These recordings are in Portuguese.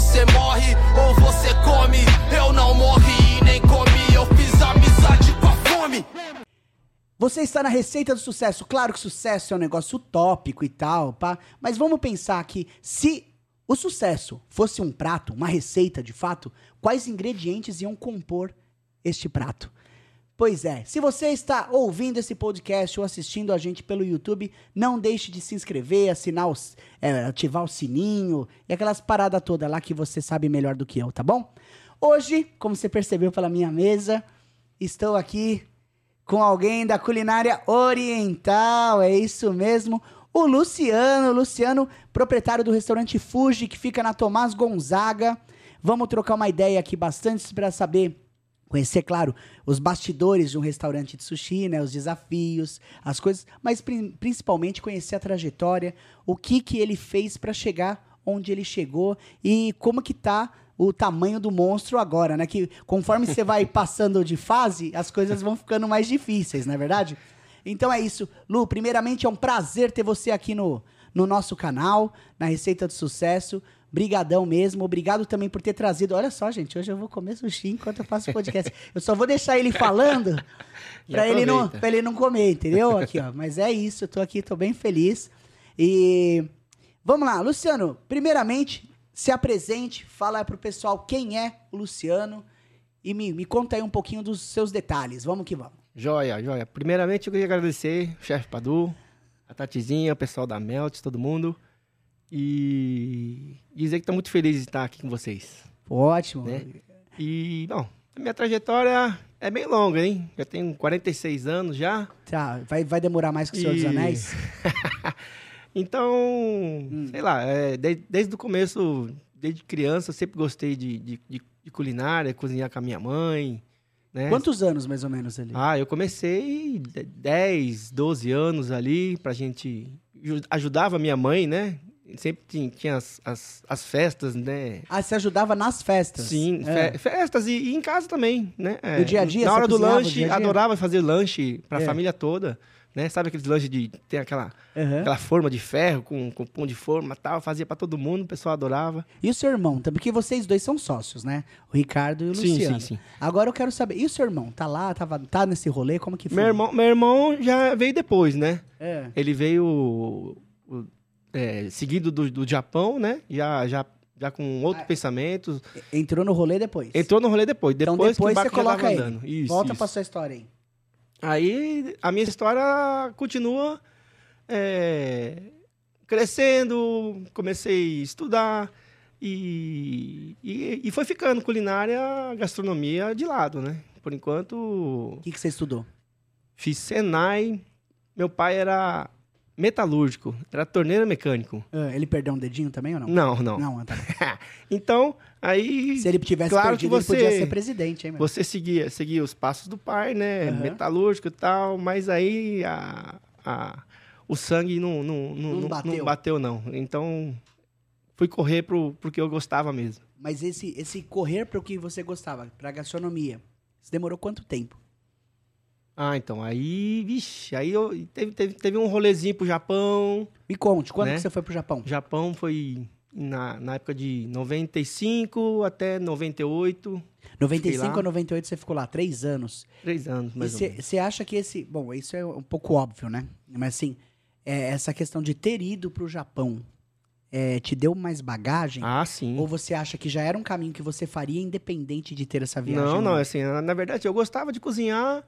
você morre ou você come. Eu não morri e nem comi, eu fiz amizade com a fome. Você está na receita do sucesso. Claro que sucesso é um negócio utópico e tal, pá. Mas vamos pensar que se o sucesso fosse um prato, uma receita de fato, quais ingredientes iam compor este prato? Pois é, se você está ouvindo esse podcast ou assistindo a gente pelo YouTube, não deixe de se inscrever, assinar os, é, ativar o sininho e aquelas paradas todas lá que você sabe melhor do que eu, tá bom? Hoje, como você percebeu pela minha mesa, estou aqui com alguém da culinária oriental, é isso mesmo. O Luciano, Luciano, proprietário do restaurante Fuji, que fica na Tomás Gonzaga. Vamos trocar uma ideia aqui bastante para saber Conhecer, claro, os bastidores de um restaurante de sushi, né, os desafios, as coisas, mas pri principalmente conhecer a trajetória, o que que ele fez para chegar onde ele chegou e como que tá o tamanho do monstro agora, né? Que conforme você vai passando de fase, as coisas vão ficando mais difíceis, não é verdade? Então é isso. Lu, primeiramente é um prazer ter você aqui no, no nosso canal, na Receita do Sucesso. Brigadão mesmo. Obrigado também por ter trazido. Olha só, gente, hoje eu vou comer sushi enquanto eu faço o podcast. eu só vou deixar ele falando para ele não, pra ele não comer, entendeu? Aqui, ó. Mas é isso, eu tô aqui, tô bem feliz. E vamos lá, Luciano, primeiramente, se apresente, fala pro pessoal quem é o Luciano e me, me conta aí um pouquinho dos seus detalhes. Vamos que vamos. Joia, joia. Primeiramente, eu queria agradecer o chefe Padu, a Tatizinha, o pessoal da Melt, todo mundo. E dizer que estou muito feliz de estar aqui com vocês. Ótimo. Né? E, bom, a minha trajetória é bem longa, hein? Já tenho 46 anos já. Tá, vai, vai demorar mais que o Senhor e... dos Anéis? então, hum. sei lá, é, desde, desde o começo, desde criança, eu sempre gostei de, de, de, de culinária, cozinhar com a minha mãe. Né? Quantos anos, mais ou menos, ali? Ah, eu comecei 10, 12 anos ali, pra gente... Ajudava a minha mãe, né? Sempre tinha, tinha as, as, as, festas, né? Ah, você ajudava nas festas? Sim, é. fe festas e, e, em casa também, né? É, no dia a dia? Na hora do lanche, dia -dia? adorava fazer lanche para a é. família toda, né? Sabe aqueles lanches de... tem aquela, uhum. aquela forma de ferro com, com pão de forma e tal, fazia para todo mundo, o pessoal adorava. E o seu irmão também, porque vocês dois são sócios, né? O Ricardo e o sim, Luciano. Sim, sim, Agora eu quero saber, e o seu irmão? Tá lá, tava, tá nesse rolê, como que foi? Meu irmão, meu irmão já veio depois, né? É. Ele veio é, seguido do, do Japão, né? Já, já, já com outros ah, pensamentos. Entrou no rolê depois? Entrou no rolê depois. Então depois, depois você coloca aí. Isso, Volta isso. pra sua história aí. Aí a minha história continua é, crescendo, comecei a estudar e, e, e, foi ficando culinária, gastronomia de lado, né? Por enquanto. O que, que você estudou? Fiz Senai. Meu pai era metalúrgico, era torneiro mecânico. Uh, ele perdeu um dedinho também ou não? Não, não. Não, tá então, aí. Se ele tivesse claro perdido, você, ele podia ser presidente, hein, Você seguia, seguia os passos do pai, né? Uhum. Metalúrgico e tal, mas aí a, a, o sangue não, não, não, não, bateu. não bateu, não. Então, fui correr pro, pro que eu gostava mesmo. Mas esse, esse correr pro que você gostava, pra gastronomia, isso demorou quanto tempo? Ah, então, aí, vixe, aí eu teve, teve, teve um rolezinho pro Japão. Me conte, quando né? que você foi pro Japão? Japão foi na, na época de 95 até 98. 95 a 98 você ficou lá, três anos. Três anos, mais e Você acha que esse. Bom, isso é um pouco óbvio, né? Mas assim, é, essa questão de ter ido pro Japão é, te deu mais bagagem? Ah, sim. Ou você acha que já era um caminho que você faria independente de ter essa viagem? Não, não, assim, na verdade eu gostava de cozinhar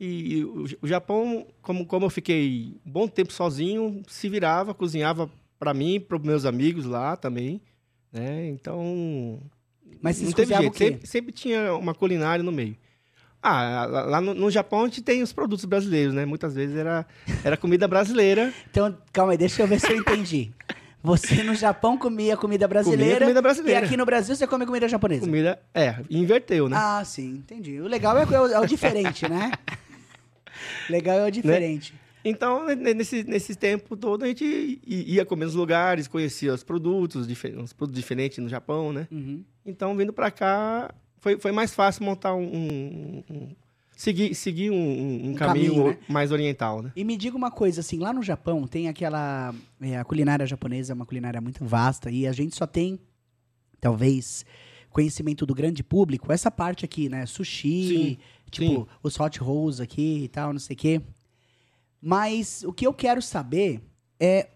e o Japão, como, como eu fiquei um bom tempo sozinho, se virava, cozinhava para mim, para os meus amigos lá também, né? Então, mas não teve jeito, sempre, sempre, tinha uma culinária no meio. Ah, lá no, no, Japão a gente tem os produtos brasileiros, né? Muitas vezes era, era comida brasileira. então, calma aí, deixa eu ver se eu entendi. Você no Japão comia comida brasileira. Comia comida brasileira. E aqui no Brasil você come comida japonesa. Comida, é, inverteu, né? Ah, sim, entendi. O legal é, é o, é o diferente, né? Legal é o diferente. Né? Então, nesse, nesse tempo todo, a gente ia comer nos lugares, conhecia os produtos, os produtos diferentes no Japão, né? Uhum. Então, vindo para cá, foi, foi mais fácil montar um... um, um seguir, seguir um, um, um caminho, caminho né? mais oriental, né? E me diga uma coisa, assim, lá no Japão tem aquela... É, a culinária japonesa é uma culinária muito vasta e a gente só tem talvez, conhecimento do grande público, essa parte aqui, né? Sushi, Sim, tipo, sim. os hot rolls aqui e tal, não sei o quê. Mas o que eu quero saber é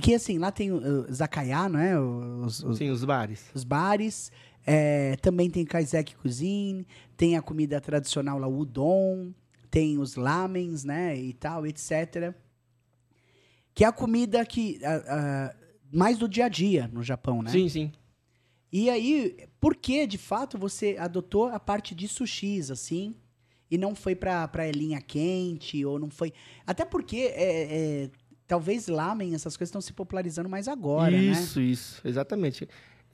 que, assim, lá tem o Zakaya, não é? Os, os- Sim, os bares. os bares. É, também tem Kaiseki Cuisine, tem a comida tradicional lá, o udon, tem os lamens, né, e tal, etc. Que é a comida que mais do dia a dia no Japão, né? Sim, sim. E aí, por que de fato você adotou a parte de sushis assim? E não foi pra, pra linha quente, ou não foi. Até porque é, é, talvez lamen, essas coisas estão se popularizando mais agora, né? isso, isso, exatamente.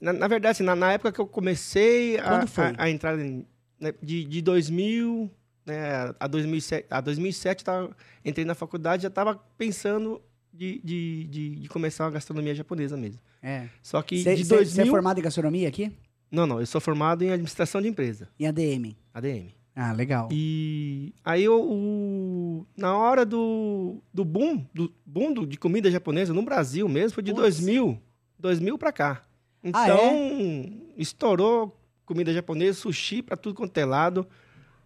Na, na verdade, assim, na, na época que eu comecei a, a, a entrar em, né, de, de 2000 né, a 2007, a 2007 eu tava, entrei na faculdade já estava pensando de, de, de, de começar uma gastronomia japonesa mesmo. É. Só que Você de você- 2000... você é formado em gastronomia aqui? Não, não, eu sou formado em administração de empresa, Em ADM. ADM. Ah, legal. E aí eu, o- na hora do, do boom, do boom do- de comida japonesa no Brasil mesmo, foi de Putz. 2000, 2000 pra cá. Então, Ah, é? estourou comida japonesa, sushi pra tudo quanto é lado,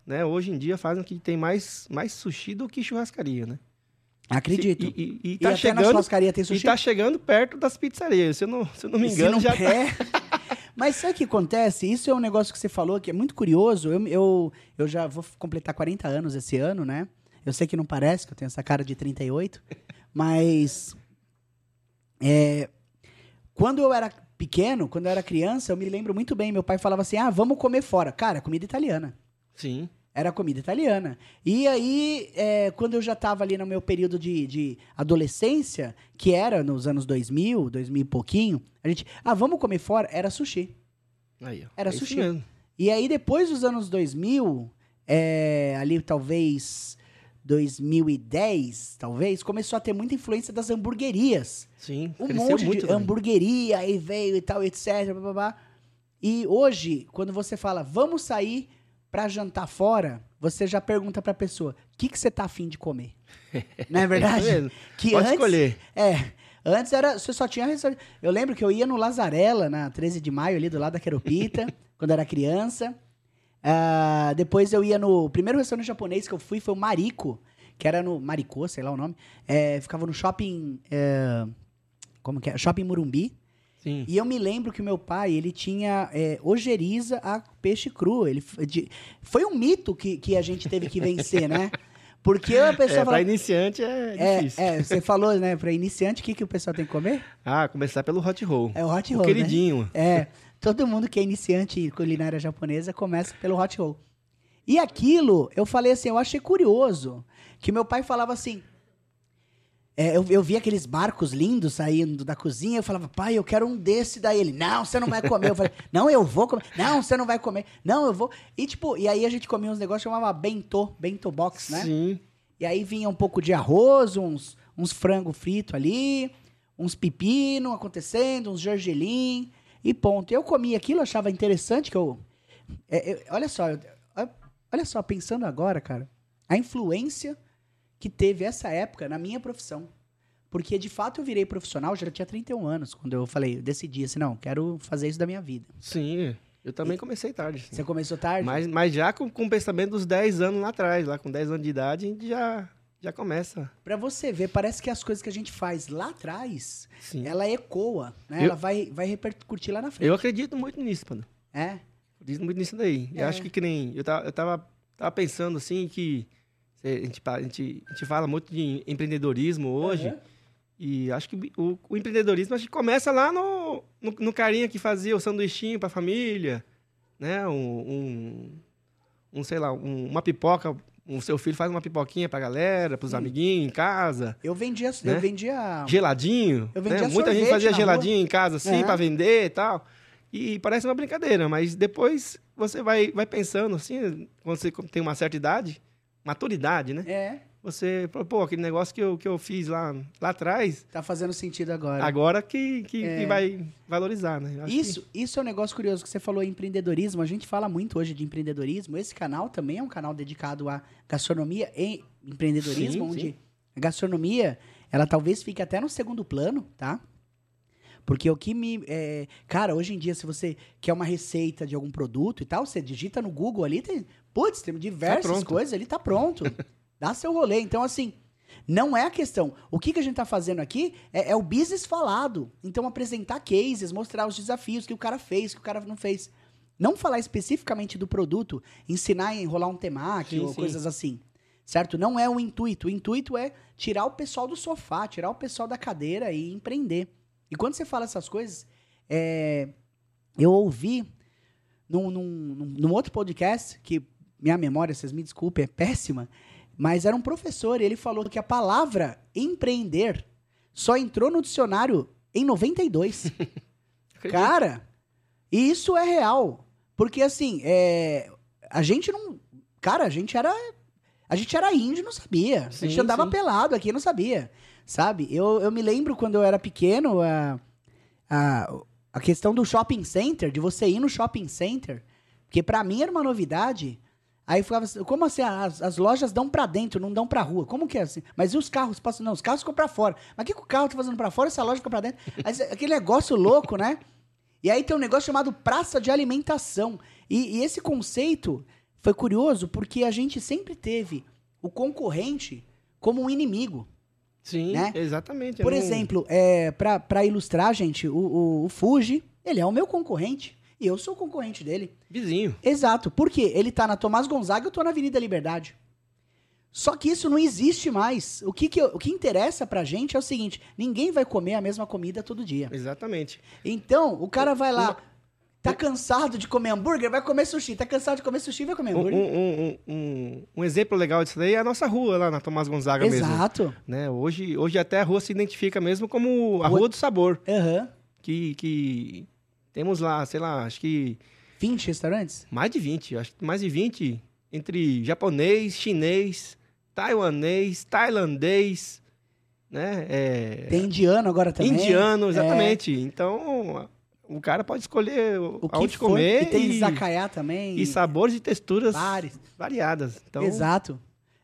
né? Hoje em dia fazem que tem mais, mais sushi do que churrascaria, né? Acredito. E, e, e E tá chegando, churrascaria tem e sushi? tá chegando perto das pizzarias. Se eu não, se eu não me engano, já tá. é. Mas sabe o que acontece? Isso é um negócio que você falou que é muito curioso. Eu, eu, eu já vou completar 40 anos esse ano, né? Eu sei que não parece, que eu tenho essa cara de 38, mas. é, quando eu era pequeno, quando eu era criança, eu me lembro muito bem. Meu pai falava assim: ah, vamos comer fora. Cara, comida italiana. Sim. Era comida italiana. E aí, é, quando eu já estava ali no meu período de, de adolescência, que era nos anos 2000, 2000 e pouquinho, a gente, ah, vamos comer fora? Era sushi. Aí, ó. Era É sushi. E aí, depois dos anos 2000, é, ali talvez 2010, talvez, começou a ter muita influência das hamburguerias. Sim, Um monte muito de também. hamburgueria aí veio e tal, etc. blá, blá, blá. E hoje, quando você fala, vamos sair pra jantar fora, você já pergunta pra pessoa, o que, que você tá afim de comer? Não é verdade? mesmo. Que Pode antes, escolher. É, antes era, você só tinha. Eu lembro que eu ia no Lazarela, na 13 de maio, ali do lado da Queropita, quando era criança. Ah, depois eu ia no. O primeiro restaurante japonês que eu fui foi o Mariko, que era no. Maricô, sei lá o nome. É, ficava no shopping. é, como que é? Shopping Murumbi. Sim. E eu me lembro que o meu pai, ele tinha é, ojeriza a peixe cru. Ele, de- foi um mito que, que a gente teve que vencer, né? Porque a pessoa É, fala. pra iniciante é É, difícil. é, você falou, né, pra iniciante, o que, que o pessoal tem que comer? Ah, começar pelo hot roll. É o hot o roll, né? queridinho. É, todo mundo que é iniciante em culinária japonesa começa pelo hot roll. E aquilo, eu falei assim, eu achei curioso, que meu pai falava assim, é, eu, eu vi aqueles barcos lindos saindo da cozinha, eu falava, pai, eu quero um desse daí. Ele, não, você não vai comer. Eu falei, não, eu vou comer. Não, você não vai comer. Não, eu vou. E tipo, e aí a gente comia uns negócios que chamava bento, bento box, né? Sim. E aí vinha um pouco de arroz, uns, uns frango frito ali, uns pepino acontecendo, uns gergelim e ponto. Eu comia aquilo, achava interessante que eu... é, é, olha só, eu- olha só, pensando agora, cara, a influência que teve essa época na minha profissão. Porque, de fato, eu virei profissional, já tinha 31 anos, quando eu falei, eu decidi assim, não, quero fazer isso da minha vida. Sim. Eu também comecei tarde. sim. Você começou tarde? Mas, mas já com, com o pensamento dos 10 anos lá atrás, lá com 10 anos de idade, a gente já, já começa. Pra você ver, parece que as coisas que a gente faz lá atrás, Sim. ela ecoa, né? Eu- Ela vai, vai repercutir lá na frente. Eu acredito muito nisso, mano. É? Acredito muito nisso daí. É. Eu acho que, que nem. Eu tava, eu tava, tava pensando assim que. A gente, a, gente, a gente fala muito de empreendedorismo hoje. Aham. E acho que o, o empreendedorismo acho que começa lá no, no, no carinha que fazia o sanduichinho pra família, né? Um, um, um, sei lá, um- uma pipoca. O seu filho faz uma pipoquinha pra galera, pros amiguinhos em casa. Eu vendia, Né? eu vendia. Geladinho. Eu vendia né? Muita gente fazia geladinho em casa assim É. pra vender e tal. E parece uma brincadeira, mas depois você vai, vai pensando assim, quando você tem uma certa idade, maturidade, né? É, Você, fala, pô, aquele negócio que eu, que eu fiz lá, lá atrás, tá fazendo sentido agora. agora que, que, É. que vai valorizar, né? Acho que- Isso, isso é um negócio curioso que você falou em empreendedorismo. A gente fala muito hoje de empreendedorismo. Esse canal também é um canal dedicado a gastronomia e empreendedorismo, Sim, onde sim. a gastronomia, ela talvez fique até no segundo plano, tá? Porque o que me. é, cara, hoje em dia, se você quer uma receita de algum produto e tal, você digita no Google ali, tem. Putz, tem diversas pronto. coisas ali, tá pronto. Dá seu rolê. Então, assim, não é a questão. O que, que a gente tá fazendo aqui é, é o business falado. Então, apresentar cases, mostrar os desafios que o cara fez, que o cara não fez. Não falar especificamente do produto, ensinar a enrolar um temaki Sim, ou sim. coisas assim. Certo? Não é o intuito. O intuito é tirar o pessoal do sofá, tirar o pessoal da cadeira e empreender. E quando você fala essas coisas, é, eu ouvi num, num- num outro podcast, que minha memória, vocês me desculpem, é péssima, mas era um professor e ele falou que a palavra empreender só entrou no dicionário em 92. Cara, e isso é real. Porque assim, é, a gente não. Cara, a gente era. A gente era índio e não sabia. a gente Sim, andava sim. pelado aqui não sabia. Sabe? Eu, eu me lembro quando eu era pequeno, a, a, a questão do shopping center, de você ir no shopping center, porque pra mim era uma novidade. Aí ficava assim, como assim? As, as lojas dão pra dentro, não dão pra rua. Como que é assim? Mas e os carros passam? Não, os carros ficam pra fora. Mas o que, que o carro tá fazendo pra fora essa loja fica pra dentro? Aí, aquele negócio louco, né? E aí tem um negócio chamado praça de alimentação. E, e esse conceito foi curioso porque a gente sempre teve o concorrente como um inimigo. Sim, né? exatamente. Por não- exemplo, é, pra, pra ilustrar, gente, o, o, o Fuji, ele é o meu concorrente. E eu sou o concorrente dele. Vizinho. Exato. Por quê? Ele tá na Tomás Gonzaga e eu tô na Avenida Liberdade. Só que isso não existe mais. O que, que, o que interessa pra gente é o seguinte: ninguém vai comer a mesma comida todo dia. Exatamente. Então, o cara vai lá, tá cansado de comer hambúrguer, vai comer sushi. Tá cansado de comer sushi, vai comer hambúrguer. um- um- um- um exemplo legal disso daí é a nossa rua lá na Tomás Gonzaga mesmo. Exato. Né? Hoje, hoje até a rua se identifica mesmo como a Rua- do Sabor. Aham. Que, que temos lá, sei lá, acho que 20 restaurantes? mais de 20. Acho que mais de 20 entre japonês, chinês, taiwanês, tailandês, né? É, Tem indiano agora também. indiano, É, exatamente. Então, o cara pode escolher o que aonde for. comer E tem izakaya também. e sabores e texturas bares. variadas. Então, Exato.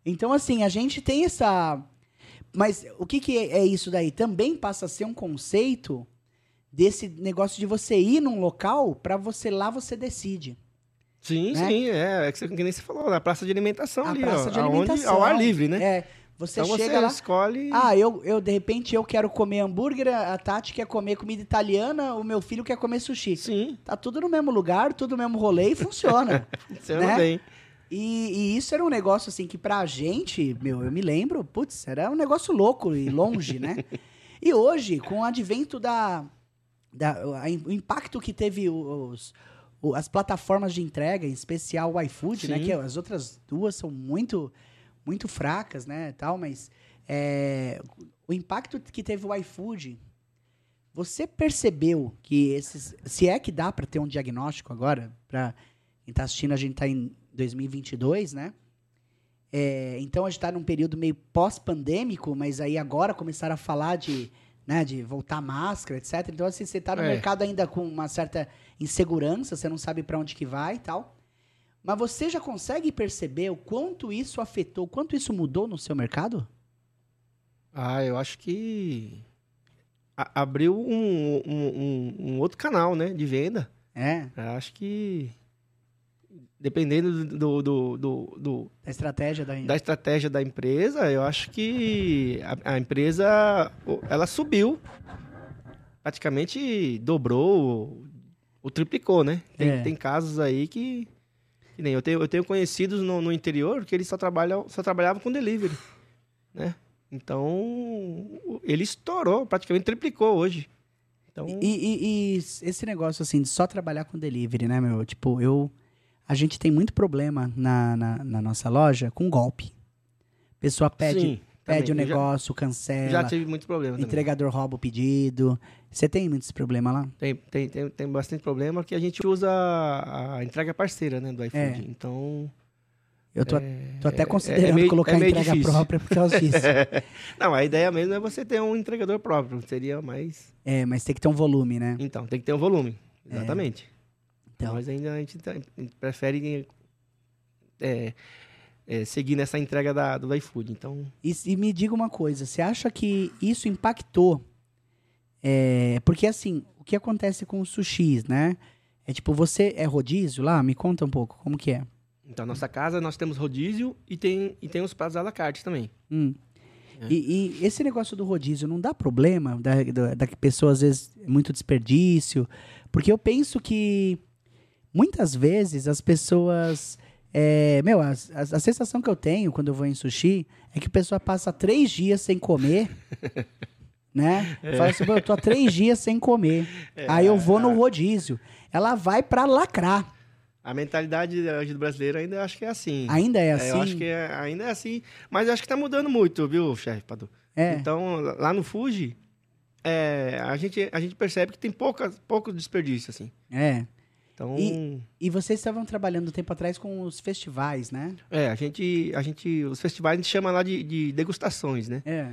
Então, assim, a gente tem essa. Mas o que, que é é isso daí? Também passa a ser um conceito desse negócio de você ir num local pra você lá você decide. Sim, né? sim, é, é que, você, que nem você falou, na praça de alimentação A ali, praça ó, de aonde- alimentação. ao ar livre, né? É. Você então chega você lá. escolhe. Ah, eu, eu, de repente, eu quero comer hambúrguer, a Tati quer comer comida italiana, o meu filho quer comer sushi. Sim, Tá tudo no mesmo lugar, tudo no mesmo rolê e funciona. funciona né? bem. E, e isso era um negócio assim que pra gente, meu, eu me lembro, putz, era um negócio louco e longe, né? E hoje, com o advento da. Da a- o impacto que teve os, as plataformas de entrega, em especial o iFood, né? Sim. Que as outras duas são muito, muito fracas, né? Tal, mas é, o impacto que teve o iFood. Você percebeu que esses. Se é que dá pra ter um diagnóstico agora, pra quem tá assistindo, a gente tá em 2022, né? É, então a gente tá num período meio pós-pandêmico, mas aí agora começaram a falar de, né, de voltar máscara, etc. Então assim, você tá no É. mercado ainda com uma certa insegurança, você não sabe pra onde que vai e tal. Mas você já consegue perceber o quanto isso afetou, o quanto isso mudou no seu mercado? Ah, eu acho que a- abriu um, um, um- um outro canal, né, de venda. É, Eu acho que dependendo do, do, do, do- estratégia da, da estratégia da empresa, eu acho que a, a empresa ela subiu, praticamente dobrou ou triplicou, né? Tem, É. tem casos aí que, que nem eu tenho, eu tenho conhecidos no, no interior que eles só trabalham só trabalhavam com delivery, né? Então ele estourou, praticamente triplicou hoje. Então E, e- e esse negócio, assim, de só trabalhar com delivery, né, meu? Tipo, eu... A gente tem muito problema na, na, na nossa loja com golpe. Pessoa pede, sim, pede o também. Eu já- negócio, cancela, Já, tive muito problema também. entregador rouba o pedido. Você tem muitos problemas lá? Tem, tem, tem, tem bastante problema que a gente usa a, entrega parceira, né, do iFood. É. Então, Eu tô, tô até é- considerando é meio- colocar é entrega difícil. própria por causa disso. não, a ideia mesmo é você ter um entregador próprio, seria mais... é, mas tem que ter um volume, né? Então, tem que ter um volume, exatamente. Então, Nós ainda a gente, tá- a gente prefere é, é, seguir nessa entrega da, do iFood, então... e, e me diga uma coisa, você acha que isso impactou É, porque assim, o que acontece com os sushis, né? É tipo, você é rodízio lá? Me conta um pouco, como que é? Então, nossa casa, nós temos rodízio e tem, e tem os pratos à la carte também. Hum. É. E, e esse negócio do rodízio não dá problema da, da, da que pessoa às vezes é muito desperdício? Porque eu penso que muitas vezes as pessoas. é, meu, a, a, a sensação que eu tenho quando eu vou em sushi é que a pessoa passa três dias sem comer. Né? Fala assim, "Pô, eu tô há três dias sem comer. Aí eu vou no rodízio. Ela vai pra lacrar. A mentalidade do brasileiro ainda acho que é assim. Ainda é É, assim? eu acho que é- ainda é assim. Mas acho que tá mudando muito, viu, chefe Padu? É. Então, lá no Fuji, é, a, gente, a gente percebe que tem pouca, pouco desperdício, assim. É. Então, E- E vocês estavam trabalhando um tempo atrás com os festivais, né? é, a gente, a gente. Os festivais a gente chama lá de, de degustações, né? É.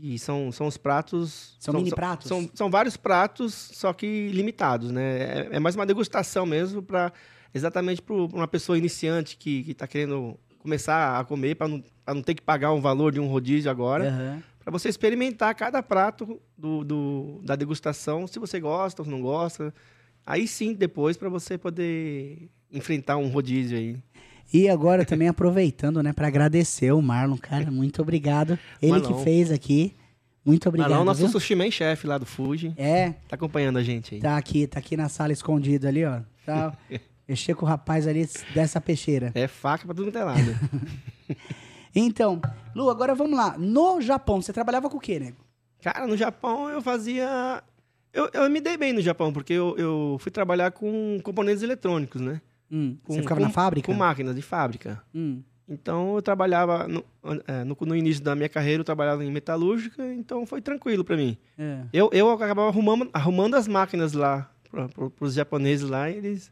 E são, são os pratos. São mini pratos? São, são vários pratos, só que limitados, né? É, é mais uma degustação mesmo, para exatamente para uma pessoa iniciante que está querendo começar a comer, para não, pra não ter que pagar um valor de um rodízio agora. Aham. Para você experimentar cada prato do, do- da degustação, se você gosta ou não gosta. Aí sim, depois, para você poder enfrentar um rodízio aí. E agora também aproveitando, né, para agradecer o Marlon, cara, muito obrigado. Ele Marlon. que fez aqui. Muito obrigado. O nosso viu? sushi man chefe lá do Fuji É, tá acompanhando a gente aí. tá aqui, tá aqui na sala escondido ali, ó. Tá. Mexer com o rapaz ali dessa peixeira. É faca para tudo quanto é lado. Então, Lu, agora vamos lá. No Japão, você trabalhava com o quê, nego? Cara, no Japão eu fazia. Eu, eu me dei bem no Japão, porque eu, eu fui trabalhar com componentes eletrônicos, né? Hum, Com, você ficava com- na fábrica? Com máquinas de fábrica. Hum, Então eu trabalhava. No, é, no, no início da minha carreira eu trabalhava em metalúrgica, então foi tranquilo para mim. é. Eu, eu acabava arrumando, arrumando as máquinas lá, para os japoneses lá, e eles,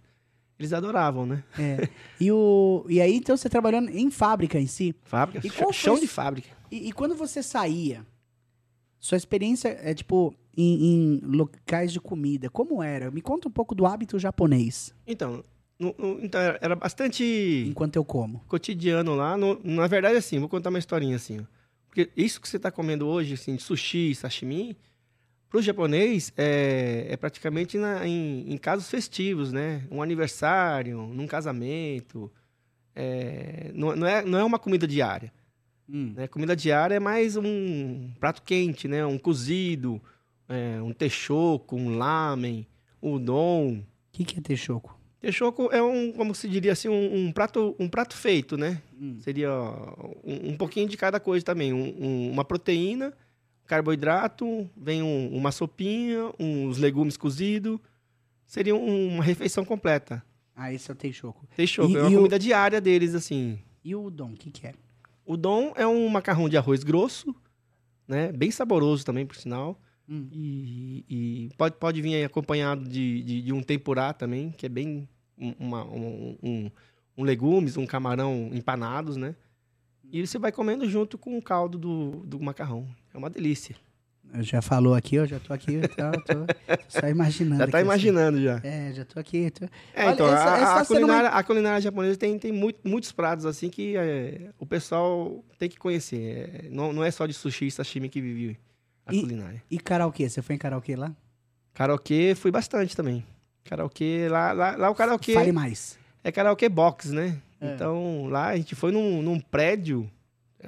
eles adoravam, né? É. E, o, e aí, então, você trabalhando em fábrica em si. Fábrica, E chão foi- de fábrica. E, e quando você saía, sua experiência é tipo em, em locais de comida, como era? Me conta um pouco do hábito japonês, Então, no- no- então era bastante. enquanto eu como. cotidiano lá. no- na verdade, assim, vou contar uma historinha assim. ó. Porque isso que você está comendo hoje, assim, de sushi, sashimi, para o japonês é, é praticamente na- em, em casos festivos, né? Um aniversário, num casamento. É, não, não é, não é uma comida diária. Hum. Né? Comida diária é mais um prato quente, né? Um cozido, é, um texoco, um lamen, udon. O que, que é texoco? Texoco é um, como se diria assim, um, um prato, um prato feito, né? Hum. Seria um, um pouquinho de cada coisa também. Um- um- uma proteína, carboidrato, vem um- uma sopinha, uns legumes cozidos. Seria um- uma refeição completa. Ah, esse é o texoco. Texoco, E- é uma e o- comida diária deles, assim. E o udon, o que, que é? O dom é um macarrão de arroz grosso, né? Bem saboroso também, por sinal. Hum. E, e pode, pode vir aí acompanhado de, de, de um tempurá também, que é bem um, uma- um, um- um legumes, um camarão empanados, né? E você vai comendo junto com o caldo do, do macarrão. É uma delícia. Eu já falou aqui, eu já tô aqui, eu tô, tô só imaginando. Já tá aqui, assim. imaginando já. É, já tô aqui. tô- É, Olha, então, essa- a, essa a tá culinária, a culinária japonesa tem, tem muito- muitos pratos assim que é, o pessoal tem que conhecer. É, não, não é só de sushi e sashimi que vive a E- culinária. E karaokê? Você foi em karaokê lá? Karaokê fui bastante também. Karaokê, lá, lá, lá o karaokê Fale mais. é karaokê box, né? É. Então, lá a gente foi num, num prédio.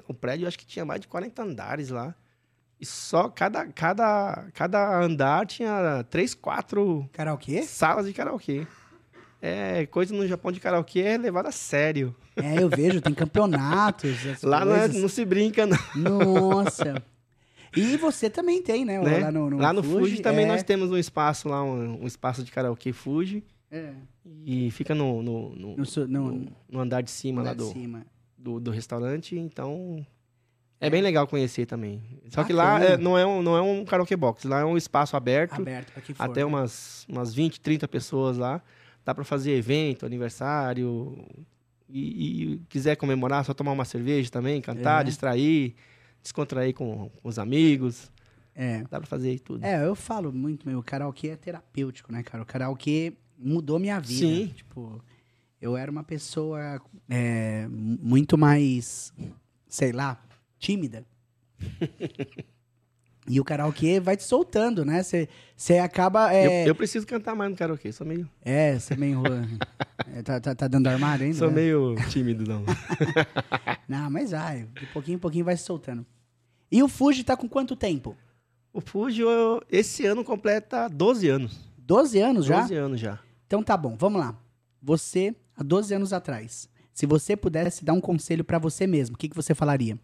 O prédio acho que tinha mais de 40 andares lá. E só cada, cada, cada andar tinha três, quatro Karaokê? salas de karaokê. É, coisa no Japão de karaokê é levada a sério. É, eu vejo, tem campeonatos. Lá não, é- não se brinca, não. Nossa. E você também tem, né? né? Lá no, no lá no Fuji, também é. nós temos um espaço lá, um, um espaço de karaokê Fuji. É. E fica no, no, no, No, andar de cima lá lá do, cima. do, do restaurante, então é bem legal conhecer também. Só que lá é, não, é um, não é um karaokê box, lá é um espaço aberto, Aberto pra quem for. até né? umas, umas 20, 30 pessoas lá. Dá pra fazer evento, aniversário, e, e quiser comemorar, só tomar uma cerveja também, cantar, É. distrair, descontrair com, com os amigos, É. dá pra fazer aí tudo. É, eu falo muito, meu, o karaokê é terapêutico, né, cara? O karaokê mudou minha vida. Sim. Tipo, eu era uma pessoa é, mu- muito mais, sei lá, tímida. E o karaokê vai te soltando, né? Você acaba. É, Eu, eu preciso cantar mais no karaokê, sou meio, é você meio. é, tá, tá, tá dando armário ainda? sou né? meio tímido, não. Não, mas vai. De pouquinho em pouquinho vai se soltando. E o Fuji tá com quanto tempo? O Fuji, eu- esse ano completa 12 anos. 12 anos já? 12 anos já. Então tá bom, vamos lá. Você, há 12 anos atrás, se você pudesse dar um conselho pra você mesmo, o que, que você falaria?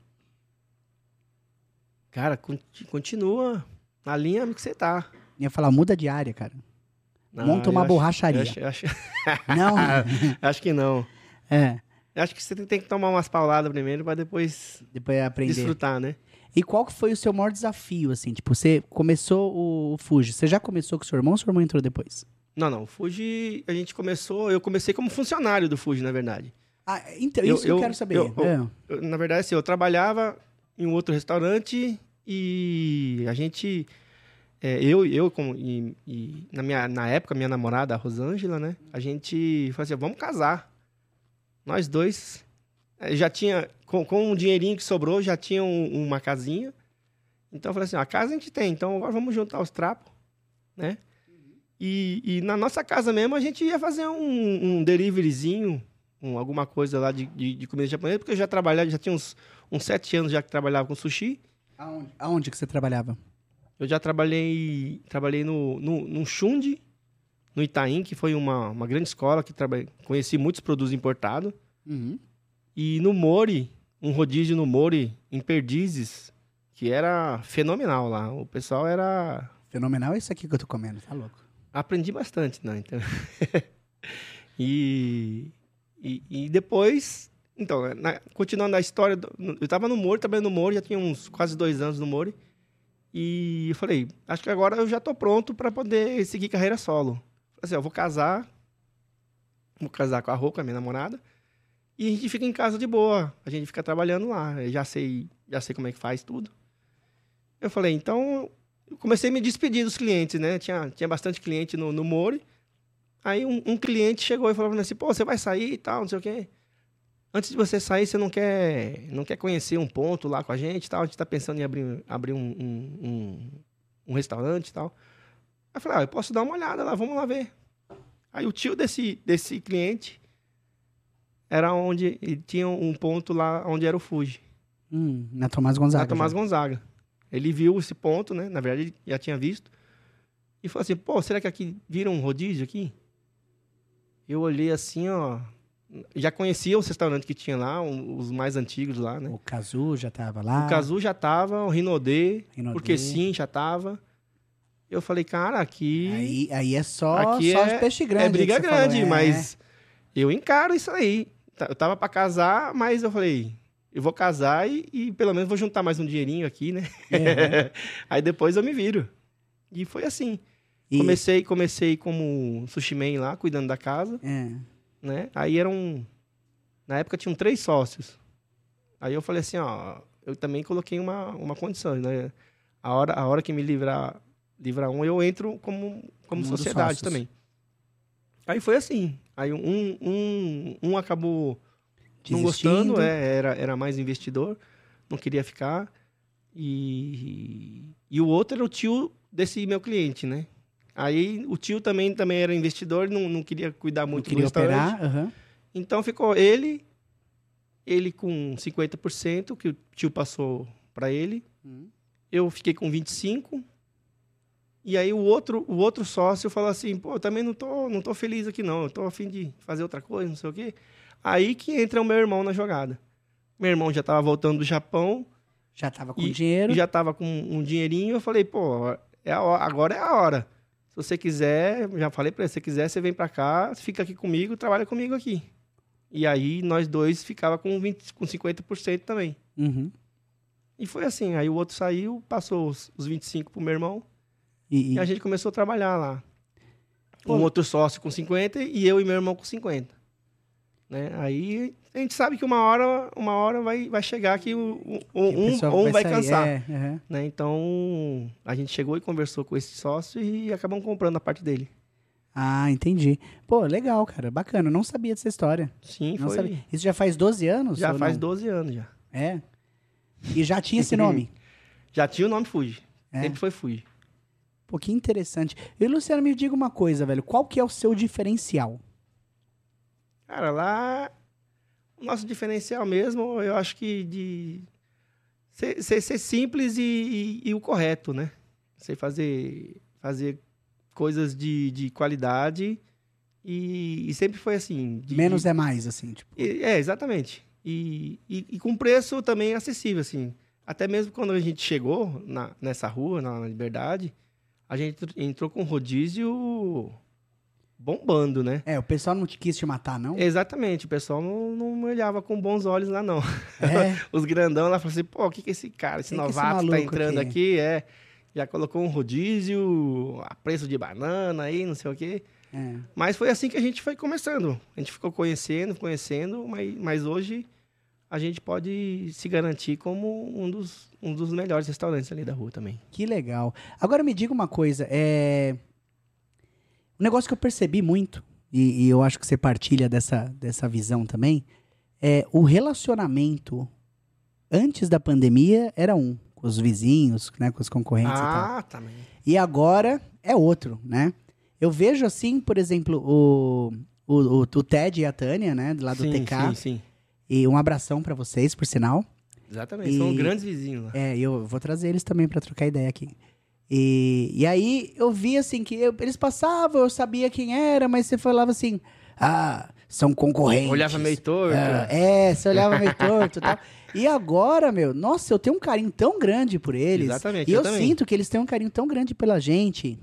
Cara, conti- continua na linha que você tá. Ia falar, muda de área, cara. Monta eu uma borracharia. eu Acho, eu acho- Não. acho que não. é. Acho que você tem que tomar umas pauladas primeiro pra depois Depois aprender. desfrutar, né? E qual que foi o seu maior desafio, assim? Tipo, você começou o Fuji. Você já começou com o seu irmão ou seu irmão entrou depois? Não, não. O Fuji, a gente começou. Eu comecei como funcionário do Fuji, na verdade. Ah, então, Eu- isso que eu eu- quero saber. eu- É. Eu, na verdade, assim, eu trabalhava em um outro restaurante e a gente. é, eu, eu e, e na, minha, na época, minha namorada, a Rosângela, né? A gente falou assim: vamos casar. Nós dois. eh, Já tinha. Com, com um dinheirinho que sobrou, já tinha um- uma casinha. Então eu falei assim: a casa a gente tem, então agora vamos juntar os trapos, né? E, e na nossa casa mesmo a gente ia fazer um, um deliveryzinho, um, alguma coisa lá de, de, de comida japonesa, porque eu já trabalhava, já tinha uns, uns sete anos já que trabalhava com sushi. Aonde? Aonde que você trabalhava? Eu já trabalhei, trabalhei no, no, no Xundi, no Itaim, que foi uma, uma grande escola, que trabalhei, conheci muitos produtos importados. Uhum. E no Mori, um rodízio no Mori, em Perdizes, que era fenomenal lá. O pessoal era... Fenomenal é isso aqui que eu tô comendo, tá louco. Aprendi bastante, né? Então... e, e, e depois... Então, na- continuando a história, do- eu estava no Mori, trabalhando no Mori, já tinha uns quase dois anos no Mori. E eu falei, acho que agora eu já tô pronto para poder seguir carreira solo. Assim, vou casar, vou casar com a Rô, com a minha namorada, e a gente fica em casa de boa. A gente fica trabalhando lá. Eu já sei, já sei como é que faz tudo. Eu falei, então, eu comecei a me despedir dos clientes, né? Tinha, tinha bastante cliente no, no Mori. Aí um, um cliente chegou e falou assim, pô, você vai sair e tal, não sei o quê. Antes de você sair, você não quer, não quer conhecer um ponto lá com a gente e tal? A gente tá pensando em abrir, abrir um, um, um, um restaurante e tal. Aí eu falei, ah, eu posso dar uma olhada lá, vamos lá ver. Aí o tio desse, desse cliente era onde ele tinha um ponto lá onde era o Fuji, Hum, na Tomás Gonzaga. na Tomás já. Gonzaga. Ele viu esse ponto, né? Na verdade, ele já tinha visto. E falou assim, pô, será que aqui vira um rodízio aqui? Eu olhei assim, ó. Já conhecia os restaurantes que tinha lá, um- os mais antigos lá, né? O Kazu já tava lá. O Cazu já tava, o Rinodê, Rinodê. porque sim, já tava. Eu falei, cara, aqui Aí, aí é só, Aqui só é- peixe grande. é briga você falou, grande, é. mas eu encaro isso aí. Tá- Eu tava pra casar, mas eu falei, eu vou casar e, e pelo menos vou juntar mais um dinheirinho aqui, né? É. aí depois eu me viro. E foi assim. E- Comecei, comecei como sushi man lá, cuidando da casa, é. né? Aí eram... Na época tinham três sócios. Aí eu falei assim, ó... Eu também coloquei uma, uma condição, né? A hora, a hora que me livrar, livrar um, eu entro como, como um sociedade também. Aí foi assim. Aí um, um, um acabou não gostando, é, era, era mais investidor, não queria ficar. E, e o outro era o tio desse meu cliente, né? Aí o tio também, também era investidor, não, não queria cuidar Não muito do queria restaurante. operar. aham. Então ficou ele, ele com 50%, que o tio passou para ele. Hum. Eu fiquei com 25%. E aí o outro, o outro sócio falou assim, pô, eu também não tô, não tô feliz aqui não, eu tô a fim de fazer outra coisa, não sei o quê. Aí que entra o meu irmão na jogada. Meu irmão já estava voltando do Japão Já tava com E- dinheiro. já estava com um dinheirinho. Eu falei, pô, é a hora- agora é a hora. Se você quiser, já falei para ele, se você quiser, você vem para cá, fica aqui comigo, trabalha comigo aqui. E aí nós dois ficava com 20, com 50% também. Uhum. E foi assim, aí o outro saiu, passou os, os 25 pro meu irmão E, e a gente começou a trabalhar lá. Um outro sócio com 50 e eu e meu irmão com 50. Né? Aí a gente sabe que uma hora, uma hora vai, vai chegar que o, o- um, um vai, cansar. É, aham. né? Então, a gente chegou e conversou com esse sócio e acabamos comprando a parte dele. Ah, entendi. Pô, legal, cara. Bacana. Não sabia dessa história. Sim, Não foi. sabia. Isso já faz 12 anos? Já faz não? 12 anos já. É. E já tinha esse nome. Já tinha o nome Fuji. É. Sempre foi Fuji. Pô, que interessante. E Luciano, me diga uma coisa, velho. Qual que é o seu diferencial? Cara, lá o nosso diferencial mesmo, eu acho que de ser, ser, ser simples e, e- e o correto, né? Você fazer, fazer coisas de, de qualidade e, e sempre foi assim. de- Menos de- é mais, assim, tipo. É, exatamente. E, e, e com preço também acessível, assim. Até mesmo quando a gente chegou na, nessa rua, na, na Liberdade, a gente tr- entrou com rodízio bombando, né? É, o pessoal não te quis te matar, não? Exatamente, o pessoal não, não olhava com bons olhos lá, não. É. Os grandão lá falavam assim, pô, o que que é esse cara, esse que é esse novato tá maluco entrando aqui? aqui? É, já colocou um rodízio a preço de banana aí, não sei o quê. É. Mas foi assim que a gente foi começando. A gente ficou conhecendo, conhecendo, mas, mas hoje a gente pode se garantir como um dos, um dos melhores restaurantes ali da rua também. Que legal. Agora me diga uma coisa, é... Um negócio que eu percebi muito, e, e eu acho que você partilha dessa, dessa visão também, é o relacionamento antes da pandemia era um, com os vizinhos, né, com os concorrentes e tal. Ah, também. E agora é outro, né? Eu vejo assim, por exemplo, o, o, o, o Ted e a Tânia, né, do lado do sim, TK, sim, sim. E um abração pra vocês, por sinal. Exatamente, E- são grandes vizinhos lá. É, eu vou trazer eles também pra trocar ideia aqui. E, e aí eu vi assim que eu- eles passavam, eu sabia quem era, mas você falava assim, ah, são concorrentes. Olhava meio torto. Ah, é, você olhava meio torto e tal. E agora, meu, nossa, eu tenho um carinho tão grande por eles. Exatamente, E eu eu, sinto que eles têm um carinho tão grande pela gente.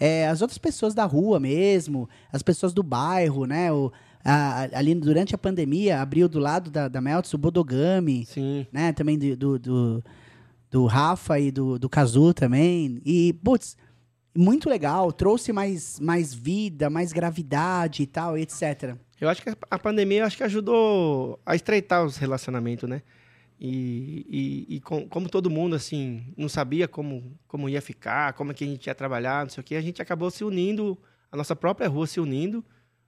É, as outras pessoas da rua mesmo, as pessoas do bairro, né? O, a- ali durante a pandemia, abriu do lado da, da Meltz o Bodogami, Sim. né? Também do, do, do, do Rafa e do, do Kazu também. E, putz, muito legal. Trouxe mais, mais vida, mais gravidade e tal, etc. Eu acho que a- pandemia acho que ajudou a estreitar os relacionamentos, né? E, e, e com- como todo mundo, assim, não sabia como, como ia ficar, como é que a gente ia trabalhar, não sei o quê, a gente acabou se unindo, a nossa própria rua se unindo,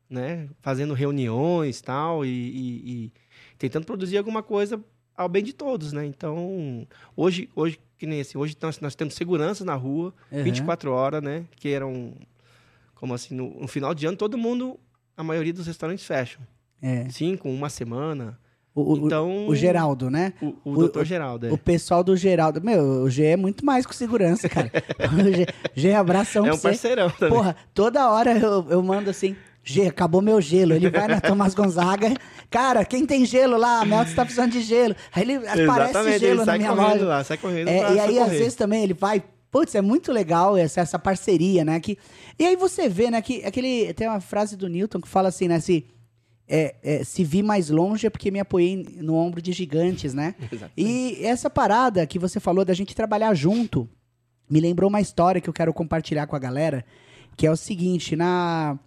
né? Fazendo reuniões tal, e, e, e tentando produzir alguma coisa ao bem de todos, né? Então, hoje, hoje que nem assim, hoje nós, nós temos segurança na rua, Uhum. 24 horas, né? Que eram, como assim, no, no final de ano, todo mundo, a maioria dos restaurantes fecham. É. Cinco, uma semana. O, o- Então, o Geraldo, né? O, o, o- doutor o- Geraldo, é. O pessoal do Geraldo. Meu, o G é muito mais com segurança, cara. o G, G, abração É um você. parceirão também. Porra, toda hora eu, eu mando assim. G, acabou meu gelo. Ele vai na Tomás Gonzaga. Cara, quem tem gelo lá? A Meltz tá precisando de gelo. Aí ele aparece gelo ele na minha loja. lá, sai correndo É, pra e aí, às vezes, também ele vai. Putz, é muito legal essa, essa parceria, né? Que, e aí você vê, né? Que aquele, tem uma frase do Newton que fala assim, né? Se, é, é, se vi mais longe é porque me apoiei no ombro de gigantes, né? Exatamente. E essa parada que você falou da gente trabalhar junto me lembrou uma história que eu quero compartilhar com a galera, que é o seguinte, na,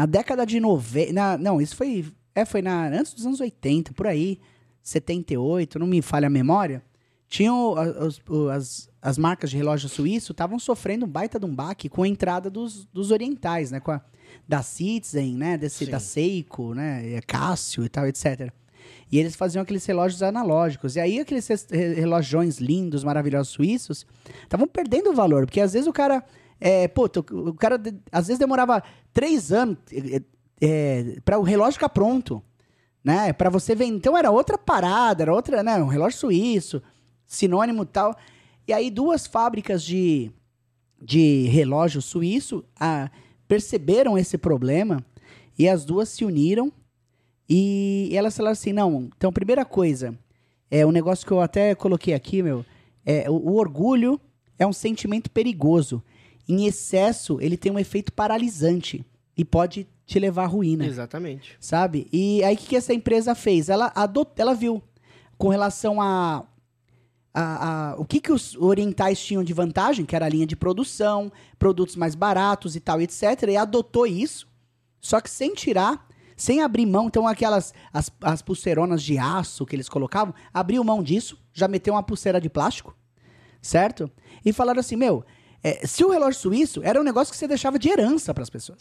na década de 90, não, isso foi, é, foi na, antes dos anos 80, por aí, 78, não me falha a memória, tinham a- os- o- as, as marcas de relógio suíço estavam sofrendo um baita de um baque com a entrada dos, dos orientais, né, com a, da Citizen, né, desse, Sim. da Seiko, né, Cássio e tal, etc. E eles faziam aqueles relógios analógicos. E aí aqueles relógios lindos, maravilhosos suíços, estavam perdendo o valor. Porque às vezes o cara... É, pô, tu- o cara às vezes demorava três anos para o relógio ficar pronto. Né? Para você ver. Então era outra parada, era outra, né? Um relógio suíço, sinônimo tal. E aí duas fábricas de, de relógio suíço ah, perceberam esse problema e as duas se uniram e elas falaram assim, não, então primeira coisa, é um negócio que eu até coloquei aqui, meu, é o, o orgulho é um sentimento perigoso. Em excesso, ele tem um efeito paralisante e pode te levar à ruína Exatamente. sabe? E aí o que, que essa empresa fez? Ela adot... ela viu com relação a, a, a- o que, que os orientais tinham de vantagem, que era a linha de produção, produtos mais baratos e tal, etc. E adotou isso, só que sem tirar, sem abrir mão. Então aquelas as, as pulseironas de aço que eles colocavam, abriu mão disso, já meteu uma pulseira de plástico, certo? E falaram assim, meu, é, se o relógio suíço era um negócio que você deixava de herança para as pessoas.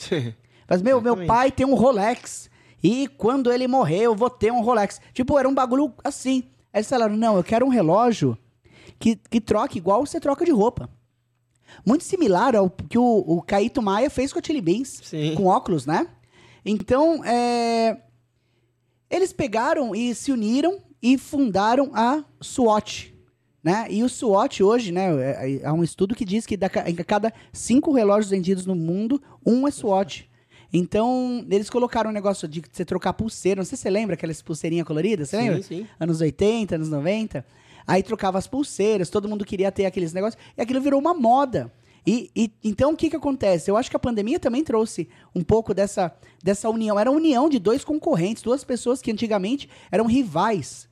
Mas, meu, meu pai tem um Rolex. E quando ele morrer, eu vou ter um Rolex. Tipo, era um bagulho assim. Aí eles falaram, não, eu quero um relógio que, que troque igual você troca de roupa. Muito similar ao que o, o Caíto Maia fez com a Chili Beans. Sim. Com óculos, né? Então, é, eles pegaram e se uniram e fundaram a SWAT. Né? E o SWAT hoje, né? é- Há um estudo que diz que da em cada cinco relógios vendidos no mundo, um é SWAT. Então, eles colocaram um negócio de você trocar pulseira. Não sei se você lembra aquelas pulseirinhas coloridas, você Sim, lembra? sim. Anos 80, anos 90. Aí trocava as pulseiras, todo mundo queria ter aqueles negócios. E aquilo virou uma moda. E, e- então o que que acontece? Eu acho que a pandemia também trouxe um pouco dessa, dessa união. Era a união de dois concorrentes, duas pessoas que antigamente eram rivais.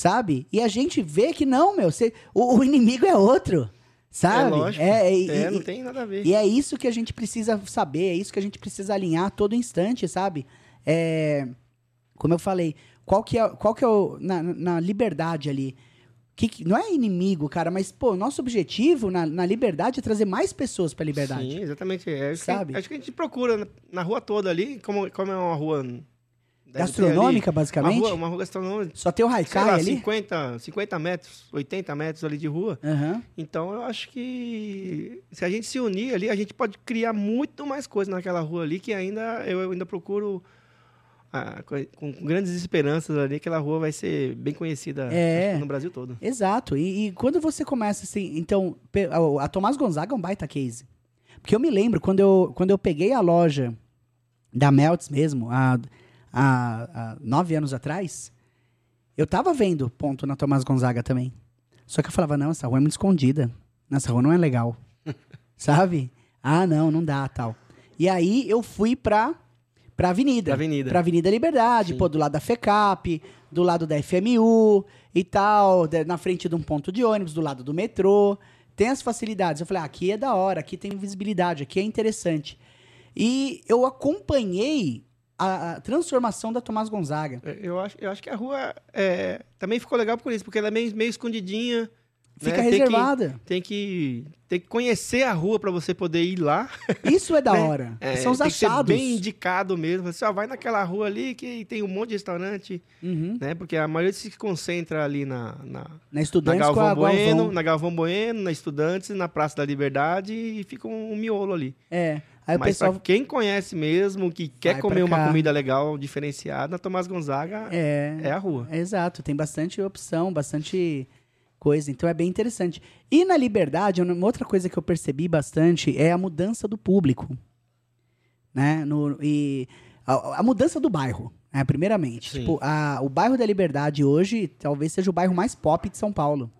Sabe? E a gente vê que não, meu, você- o, o inimigo é outro. Sabe? É lógico. É, e- É, não tem nada a ver. e é isso que a gente precisa saber, é isso que a gente precisa alinhar a todo instante, sabe? É, como eu falei, qual que é, qual que é o, na, na liberdade ali? Que, que- não é inimigo, cara, mas, pô, nosso objetivo na, na liberdade é trazer mais pessoas pra liberdade. Sim, exatamente. É, acho, Sabe? Que, acho que a gente procura na, na rua toda ali, como, como é uma rua... Gastronômica, basicamente? Uma rua, uma rua gastronômica. Só tem o Haikai ali? 50, 50 metros, 80 metros ali de rua. Aham. Então eu acho que se a gente se unir ali, a gente pode criar muito mais coisa naquela rua ali que ainda eu ainda procuro ah, co- com grandes esperanças ali, aquela rua vai ser bem conhecida É. no Brasil todo. Exato. E, e quando você começa assim, então, a, a Tomás Gonzaga é um baita case. Porque eu me lembro, quando eu, quando eu peguei a loja da Melts mesmo, há, há, há nove anos atrás, eu tava vendo ponto na Tomás Gonzaga também. Só que eu falava, não, essa rua é muito escondida. Essa rua não é legal. Sabe? Ah, não, não dá, tal. E aí eu fui pra, pra Avenida. Pra Avenida. Pra Avenida Liberdade, Sim. pô, do lado da FECAP, do lado da FMU e tal, na frente de um ponto de ônibus, do lado do metrô. Tem as facilidades. Eu falei, ah, aqui é da hora, aqui tem visibilidade, aqui é interessante. E eu acompanhei a, a transformação da Tomás Gonzaga. É, Eu acho, eu acho que a rua é, também ficou legal por isso, porque ela é meio, meio escondidinha. Fica né? Tem que- reservada. Tem que, tem que conhecer a rua para você poder ir lá. Isso é da né? hora. É, São os tem que ser achados. bem indicado mesmo. Você ó, vai naquela rua ali que tem um monte de restaurante, Uhum. né? Porque a maioria se concentra ali na, na, Na na Estudantes com a Galvão Bueno, Galvão. na Galvão Bueno, na Estudantes, na Praça da Liberdade e fica um, um miolo ali. É. Aí Mas pessoal... pra quem conhece mesmo, que quer Vai comer uma comida legal, diferenciada, Tomás Gonzaga é, É, a rua. é exato. Tem bastante opção, bastante coisa. Então é bem interessante. E na Liberdade, uma outra coisa que eu percebi bastante é a mudança do público. Né? No, e a, a mudança do bairro, né? primeiramente. Sim. Tipo, a- o bairro da Liberdade hoje talvez seja o bairro mais pop de São Paulo.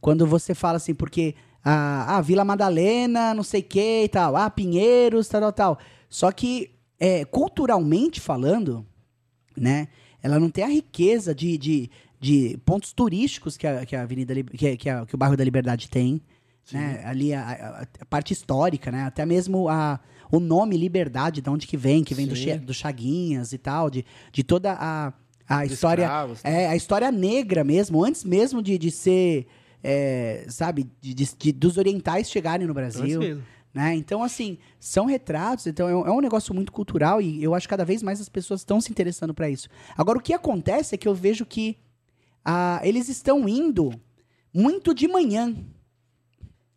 Quando você fala assim, porque a, a Vila Madalena, não sei o que e tal, ah, Pinheiros, tal, tal, tal. Só que, é, culturalmente falando, né, ela não tem a riqueza de, de, de pontos turísticos que a, que a Avenida que, que, a- que o bairro da Liberdade tem. Né? Ali a, a- parte histórica, né? Até mesmo a, o nome Liberdade, de onde que vem, que vem do. Che- do Chaguinhas e tal, de, de toda a, a história. escravos, É, a história negra mesmo, antes mesmo de, de ser, é, sabe, de, de- de- dos orientais chegarem no Brasil. Né? Então, assim, são retratos, então é um, é um negócio muito cultural e eu acho que cada vez mais as pessoas estão se interessando para isso. Agora, o que acontece é que eu vejo que ah, eles estão indo muito de manhã.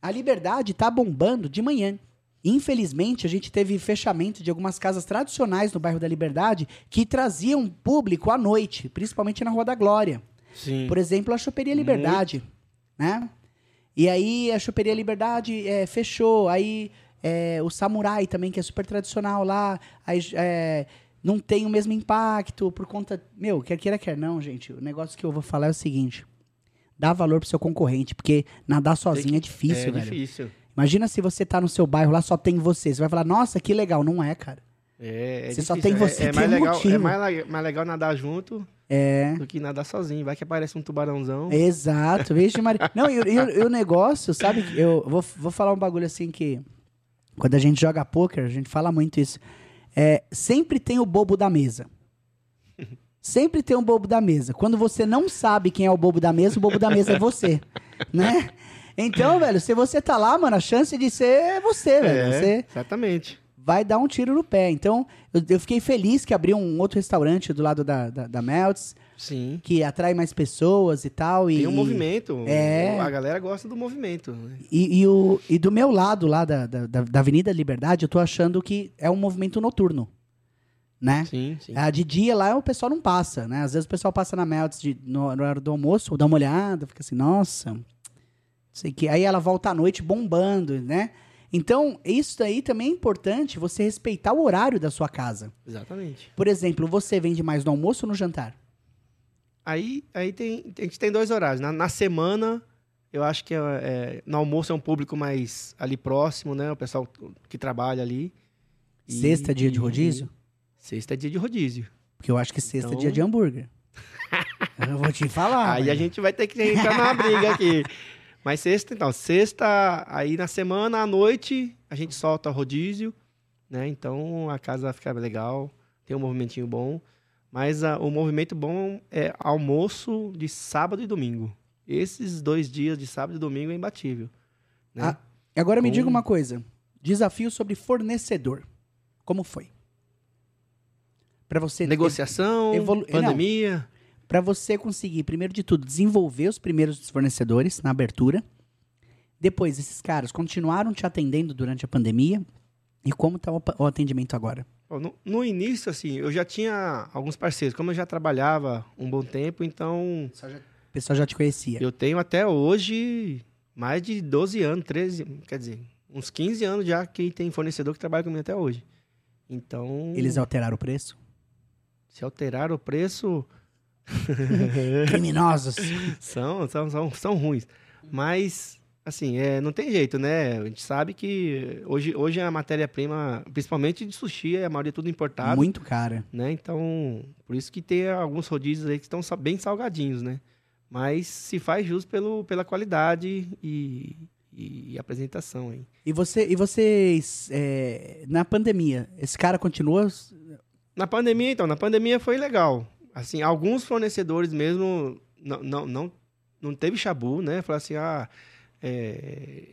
A liberdade tá bombando de manhã. Infelizmente, a gente teve fechamento de algumas casas tradicionais no bairro da Liberdade que traziam público à noite, principalmente na Rua da Glória. Sim. Por exemplo, a Choperia Liberdade, né? E aí a Choperia Liberdade é, fechou, aí é, o Samurai também, que é super tradicional lá, aí é, não tem o mesmo impacto por conta... Meu, quer queira, quer não, gente, o negócio que eu vou falar é o seguinte, dá valor pro seu concorrente, porque nadar sozinho é difícil, é velho. difícil. Imagina se você tá no seu bairro lá, só tem você, você vai falar, nossa, que legal, não é, cara. É, é Você só difícil. tem você, É, é mais um legal, motivo. É mais, mais legal nadar junto É... do que nadar sozinho. Vai que aparece um tubarãozão. Exato, vixe Maria. Não, e, o- e e negócio, sabe? Eu vou, vou falar um bagulho assim que. Quando a gente joga poker, a gente fala muito isso. É, sempre tem o bobo da mesa. Sempre tem um bobo da mesa. Quando você não sabe quem é o bobo da mesa, o bobo da mesa é você. Né? Então, velho, se você tá lá, mano, a chance de ser é você, velho. É, Você exatamente. Vai dar um tiro no pé. Então, eu, eu fiquei feliz que abriu um outro restaurante do lado da, da, da Melts, Sim. que atrai mais pessoas e tal. E, Tem um movimento. É. A galera gosta do movimento. né? E, e, o, e do meu lado lá da, da, da da Avenida Liberdade, eu tô achando que é um movimento noturno. Né? Sim, sim. Ah, de dia lá o pessoal não passa, né? Às vezes o pessoal passa na Melts de, no, no hora do almoço, dá uma olhada, fica assim, nossa, sei que. Aí ela volta à noite bombando, né? Então, isso daí também é importante, você respeitar o horário da sua casa. Exatamente. Por exemplo, você vende mais no almoço ou no jantar? Aí, aí tem, a gente tem dois horários. Na, na semana, eu acho que é, é, no almoço é um público mais ali próximo, né? O pessoal que trabalha ali. E- Sexta é dia de rodízio? Sexta é dia de rodízio. Porque eu acho que sexta é Então- dia de hambúrguer. eu vou te falar. aí a gente vai ter que entrar numa briga aqui. Mas sexta, então, sexta, aí na semana, à noite, a gente solta rodízio, né? Então a casa vai ficar legal, tem um movimentinho bom. Mas ah, o movimento bom é almoço de sábado e domingo. Esses dois dias de sábado e domingo é imbatível. Né? Ah, Agora me Com- diga uma coisa. Desafio sobre fornecedor. Como foi? Pra você Negociação, evolu- pandemia. Pra você conseguir, primeiro de tudo, desenvolver os primeiros fornecedores na abertura. Depois, esses caras continuaram te atendendo durante a pandemia. E como tá o, atendimento agora? No, no início, assim, eu já tinha alguns parceiros. Como eu já trabalhava um bom tempo, então O pessoal já te conhecia. Eu tenho até hoje mais de 12 anos, 13, quer dizer, uns 15 anos já que tem fornecedor que trabalha comigo até hoje. Então, Eles alteraram o preço? se alterar o preço, Criminosos. são, são, são, são ruins. Mas, assim, é, não tem jeito, né? A gente sabe que hoje, hoje a matéria-prima, principalmente de sushi, a maioria é tudo importado. Muito cara. né? Então, por isso que tem alguns rodízios aí que estão bem salgadinhos, né? Mas se faz jus pelo, pela qualidade e, e apresentação aí. E, você, e vocês, é, na pandemia, esse cara continua? Na pandemia, então, na pandemia foi legal. Assim, alguns fornecedores mesmo não, não, não, não teve chabu, né? Falaram assim, ah, é,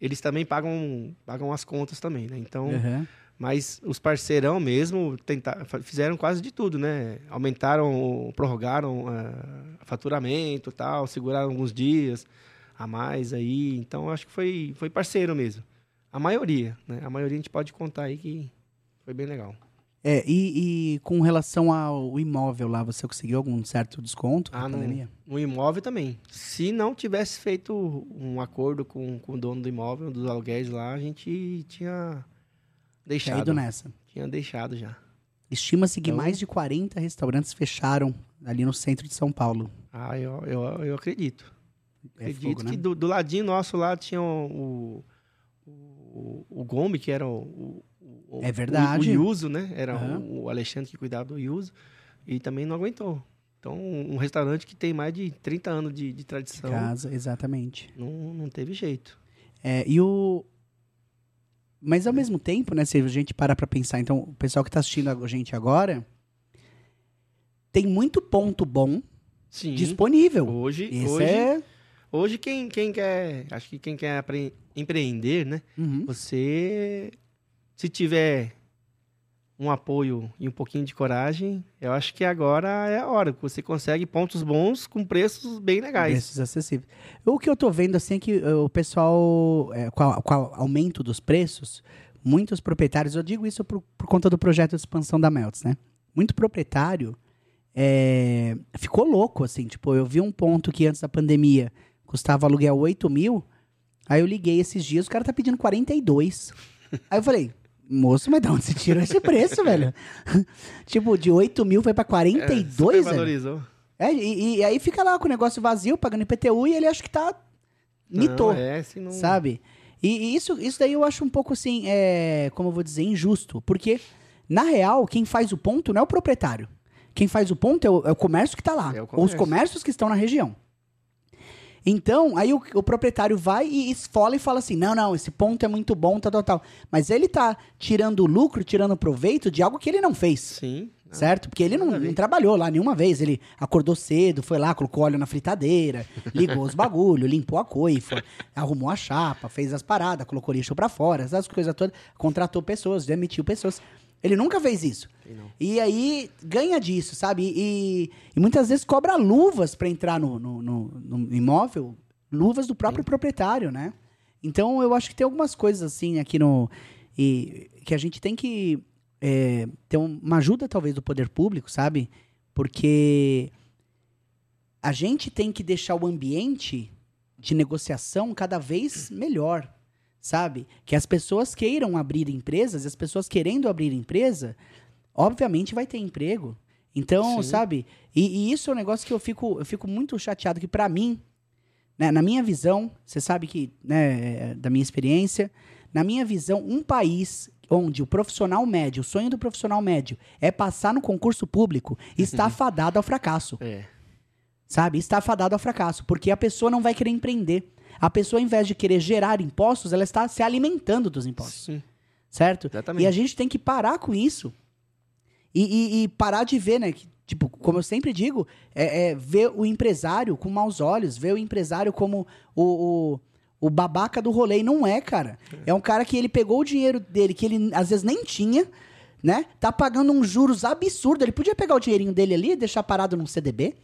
eles também pagam, pagam as contas também, né? Então, Aham. Mas os parceirão mesmo tenta- fa- fizeram quase de tudo, né? Aumentaram, prorrogaram ah, faturamento e tal, seguraram alguns dias a mais aí. Então, acho que foi, foi parceiro mesmo. A maioria, né? A maioria a gente pode contar aí que foi bem legal. É, e, e com relação ao imóvel lá, você conseguiu algum certo desconto na Ah, não. pandemia? No imóvel também. Se não tivesse feito um acordo com, com o dono do imóvel, dos aluguéis lá, a gente tinha deixado. Caído nessa. Tinha deixado já. Estima-se que Então- mais de 40 restaurantes fecharam ali no centro de São Paulo. Ah, eu, eu, eu acredito. É Acredito fogo, né? que do, do ladinho nosso lá tinha o, o, o Gomes, que era o, o, É verdade. o, o Yuso, né? Era Aham. o, Alexandre que cuidava do Yuso. E também não aguentou. Então, um restaurante que tem mais de 30 anos de, de tradição, Casa, exatamente. não, não teve jeito. É, e o. Mas ao mesmo tempo, né, se a gente parar pra pensar, então, o pessoal que tá assistindo a gente agora tem muito ponto bom Sim. disponível. Hoje, Isso hoje, é. hoje quem, quem quer, acho que quem quer empreender, né? Uhum. Você, se tiver um apoio e um pouquinho de coragem, eu acho que agora é a hora. Você consegue pontos bons com preços bem legais. Preços acessíveis. O que eu tô vendo, assim, é que eh, o pessoal, é, com, com o aumento dos preços, muitos proprietários, eu digo isso por, por conta do projeto de expansão da Melts, né? Muito proprietário é, ficou louco, assim, tipo, eu vi um ponto que antes da pandemia custava aluguel 8 mil, aí eu liguei esses dias, o cara tá pedindo 42. aí eu falei, moço, mas de onde você tirou esse preço, velho? tipo, de 8 mil foi pra 42, velho? valorizou. É, e, e aí fica lá com o negócio vazio, pagando IPTU, e ele acha que tá. Mitou, Não, é, se não... sabe? E, e isso, isso daí eu acho um pouco assim, é, como eu vou dizer, injusto. Porque, na real, quem faz o ponto não é o proprietário. Quem faz o ponto é o, é o comércio que tá lá. É ou os comércio. comércios que estão na região. Então, aí o, o proprietário vai e esfola e fala assim: não, não, esse ponto é muito bom, tal, tal, tal. Mas ele tá tirando lucro, tirando proveito de algo que ele não fez. Sim. Certo? Porque ele não, não trabalhou lá nenhuma vez. Ele acordou cedo, foi lá, colocou óleo na fritadeira, ligou os bagulho, limpou a coifa, arrumou a chapa, fez as paradas, colocou lixo pra fora, essas coisas todas. Contratou pessoas, demitiu pessoas. Ele nunca fez isso. E aí ganha disso, sabe? E, e muitas vezes cobra luvas pra entrar no, no, no- no imóvel, luvas do próprio proprietário, né? Então eu acho que tem algumas coisas assim aqui no. E, que a gente tem que é, ter um- uma ajuda, talvez, do poder público, sabe? Porque a gente tem que deixar o ambiente de negociação cada vez melhor, sabe? Que as pessoas queiram abrir empresas, e as pessoas querendo abrir empresa, obviamente vai ter emprego. Então, Sim. sabe? E, e isso é um negócio que eu fico, eu fico muito chateado, que pra mim, né, na minha visão, você sabe que, né, da minha experiência, na minha visão, um país onde o profissional médio, o sonho do profissional médio é passar no concurso público, está fadado ao fracasso É. sabe? Está fadado ao fracasso, porque a pessoa não vai querer empreender. A pessoa, ao invés de querer gerar impostos, ela está se alimentando dos impostos, Sim. certo? Exatamente. E a gente tem que parar com isso. E, e- e parar de ver, né? que, tipo, como eu sempre digo, é, é ver o empresário com maus olhos, ver o empresário como o, o, o babaca do rolê. E não é, cara. É um cara que ele pegou o dinheiro dele, que ele às vezes nem tinha, né? Tá pagando uns juros absurdos. Ele podia pegar o dinheirinho dele ali e deixar parado num CDB.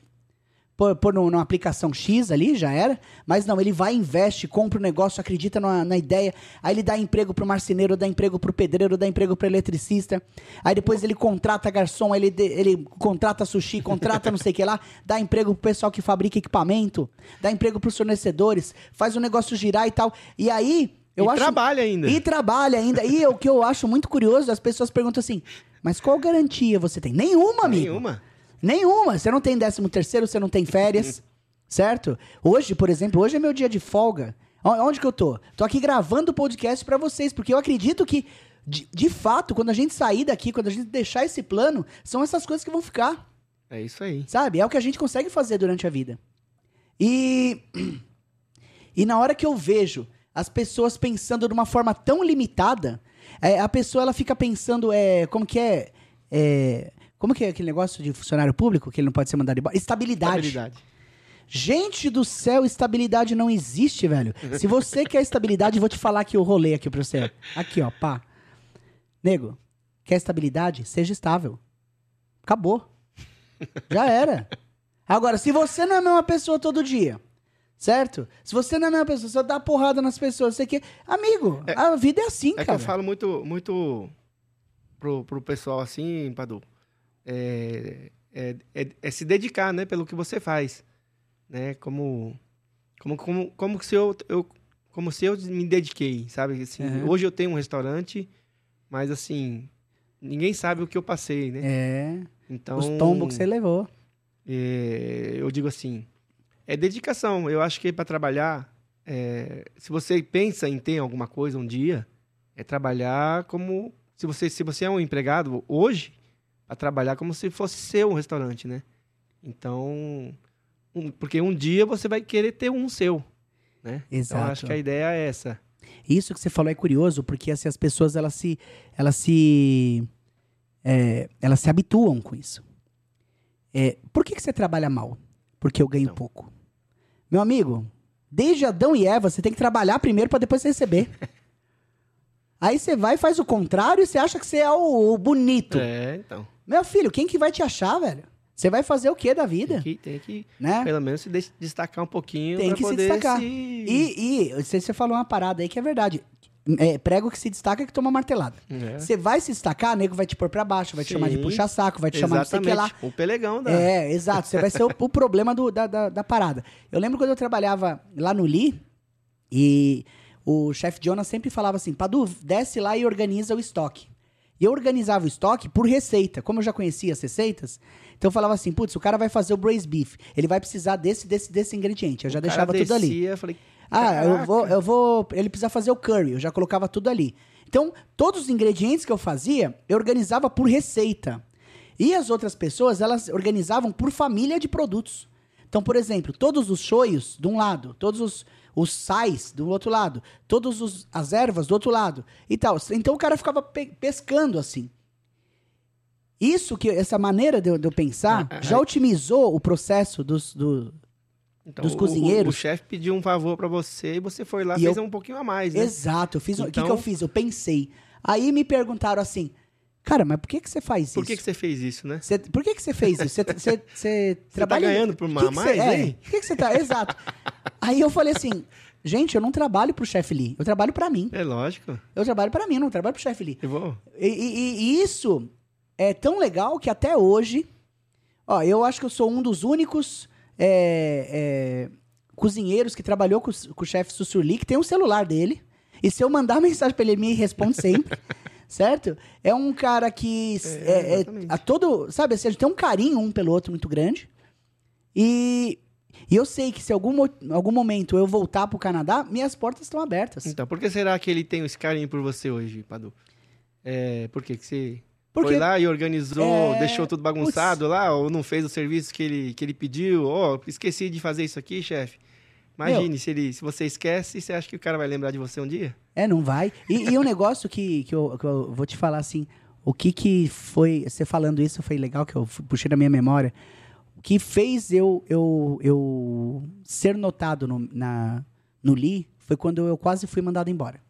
Pôr, pôr no- numa aplicação X ali, já era. Mas não, ele vai, investe, compra o negócio, acredita na, na ideia. Aí ele dá emprego pro marceneiro, dá emprego pro pedreiro, dá emprego pro eletricista. Aí depois ele contrata garçom, ele, ele contrata sushi, contrata não sei o que lá. Dá emprego pro pessoal que fabrica equipamento. Dá emprego pros fornecedores. Faz o negócio girar e tal. E aí, eu e acho... trabalha ainda. E trabalha ainda. E o que eu acho muito curioso, as pessoas perguntam assim, mas qual garantia você tem? Nenhuma, amigo. Nenhuma. Nenhuma. Você não tem décimo terceiro, você não tem férias, certo? Hoje, por exemplo, hoje é meu dia de folga. Onde que eu tô? Tô aqui gravando o podcast pra vocês, porque eu acredito que, de, de fato, quando a gente sair daqui, quando a gente deixar esse plano, são essas coisas que vão ficar, É isso aí. sabe? É o que a gente consegue fazer durante a vida. E, e na hora que eu vejo as pessoas pensando de uma forma tão limitada, é, a pessoa ela fica pensando, é, como que é, é, como que é aquele negócio de funcionário público que ele não pode ser mandado embora? Estabilidade. Estabilidade. Gente do céu, estabilidade não existe, velho. Se você quer estabilidade, eu vou te falar aqui o rolê aqui pra você. Aqui, ó, pá. Nego, quer estabilidade? Seja estável. Acabou. Já era. Agora, se você não é a mesma pessoa todo dia, certo? Se você não é a mesma pessoa, você dá porrada nas pessoas, você quer... Amigo, a vida é assim, É que cara. eu falo muito, muito pro, pro pessoal assim, Padu. É, é, é- é se dedicar, né, pelo que você faz. Né? Como, como, como, como se eu, eu, como se eu me dediquei, sabe? Assim, Uhum. Hoje eu tenho um restaurante, mas assim, ninguém sabe o que eu passei, né? É, Então, os tombos que você levou. é, eu digo assim, é dedicação. Eu acho que para trabalhar, é, se você pensa em ter alguma coisa um dia, é trabalhar como se você se você é um empregado hoje, a trabalhar como se fosse seu um restaurante, né? Então, um- porque um dia você vai querer ter um seu, né? Então, Exato. acho que a ideia é essa. Isso que você falou é curioso, porque assim, as pessoas elas se elas se é, elas se habituam com isso. É, por que, que você trabalha mal? Porque eu ganho Não. pouco. Meu amigo, desde Adão e Eva, você tem que trabalhar primeiro para depois receber. Aí você vai e faz o contrário e você acha que você é o, o bonito. É, então. Meu filho, quem que vai te achar, velho? Você vai fazer o que da vida? Tem que, tem que Né? pelo menos se des- destacar um pouquinho Tem que se destacar. se- E, e você, você falou uma parada aí que é verdade. É, prego que se destaca que toma martelada. É. Você vai se destacar, nego vai te pôr pra baixo, vai te Sim. chamar de puxa-saco, vai te chamar de sei lá. Exatamente. O pelegão da... É, exato. Você vai ser o, o problema do- da, da, da parada. Eu lembro quando eu trabalhava lá no Lee e o chefe Jonas sempre falava assim: Padu, desce lá e organiza o estoque. E eu organizava o estoque por receita. Como eu já conhecia as receitas, então eu falava assim: putz, o cara vai fazer o braised beef. Ele vai precisar desse, desse, desse ingrediente. Eu já O deixava tudo ali. descia, falei, Ah, eu vou, eu vou. Ele precisa fazer o curry, eu já colocava tudo ali. Então, todos os ingredientes que eu fazia, eu organizava por receita. E as outras pessoas, elas organizavam por família de produtos. Então, por exemplo, todos os shoyos de um lado, todos os, os sais do outro lado, todas as ervas do outro lado e tal. Então o cara ficava pe- pescando assim. Isso que essa maneira de eu, de eu pensar Ah, ah, já ah. otimizou o processo dos, do, Então, Dos o- o- cozinheiros. O, chefe pediu um favor pra você e você foi lá E fez eu- um pouquinho a mais, né? Exato, eu fiz. um- O que, que eu Então- fiz? Eu pensei. Aí me perguntaram assim, cara, mas por que, que você faz Por isso? que, que você fez isso, né? Por que, que você fez isso? Você, trabalha. tá ganhando por Que uma que você- mais, é, hein? Por que, que você tá. Exato. Aí eu falei assim, gente, eu não trabalho pro chefe Lee, eu trabalho pra mim. É lógico. Eu trabalho pra mim, não trabalho pro chefe Lee. Eu vou. E, e- e isso é tão legal que até hoje, ó, eu acho que eu sou um dos únicos é, é, cozinheiros que trabalhou com, com o chefe Sussurli, que tem um celular dele. E se eu mandar mensagem pra ele, ele me responde sempre. Certo? É um cara que É, é, é- a todo, sabe, assim, a gente tem um carinho um pelo outro muito grande. E, e eu sei que se algum, algum momento eu voltar pro Canadá, minhas portas estão abertas. Então, por que será que ele tem esse carinho por você hoje, Padu? É, por que que você Porque- foi lá e organizou, É, deixou tudo bagunçado lá, ou não fez o serviço que ele, que ele pediu? Ó, esqueci de fazer isso aqui, chefe. Imagine, se, ele, se você esquece, você acha que o cara vai lembrar de você um dia? É, não vai. E, e um negócio que, que, eu, que eu vou te falar assim, o que que foi, você falando isso foi legal, que eu puxei da minha memória, o que fez eu, eu, eu ser notado no, na, no Lee foi quando eu quase fui mandado embora.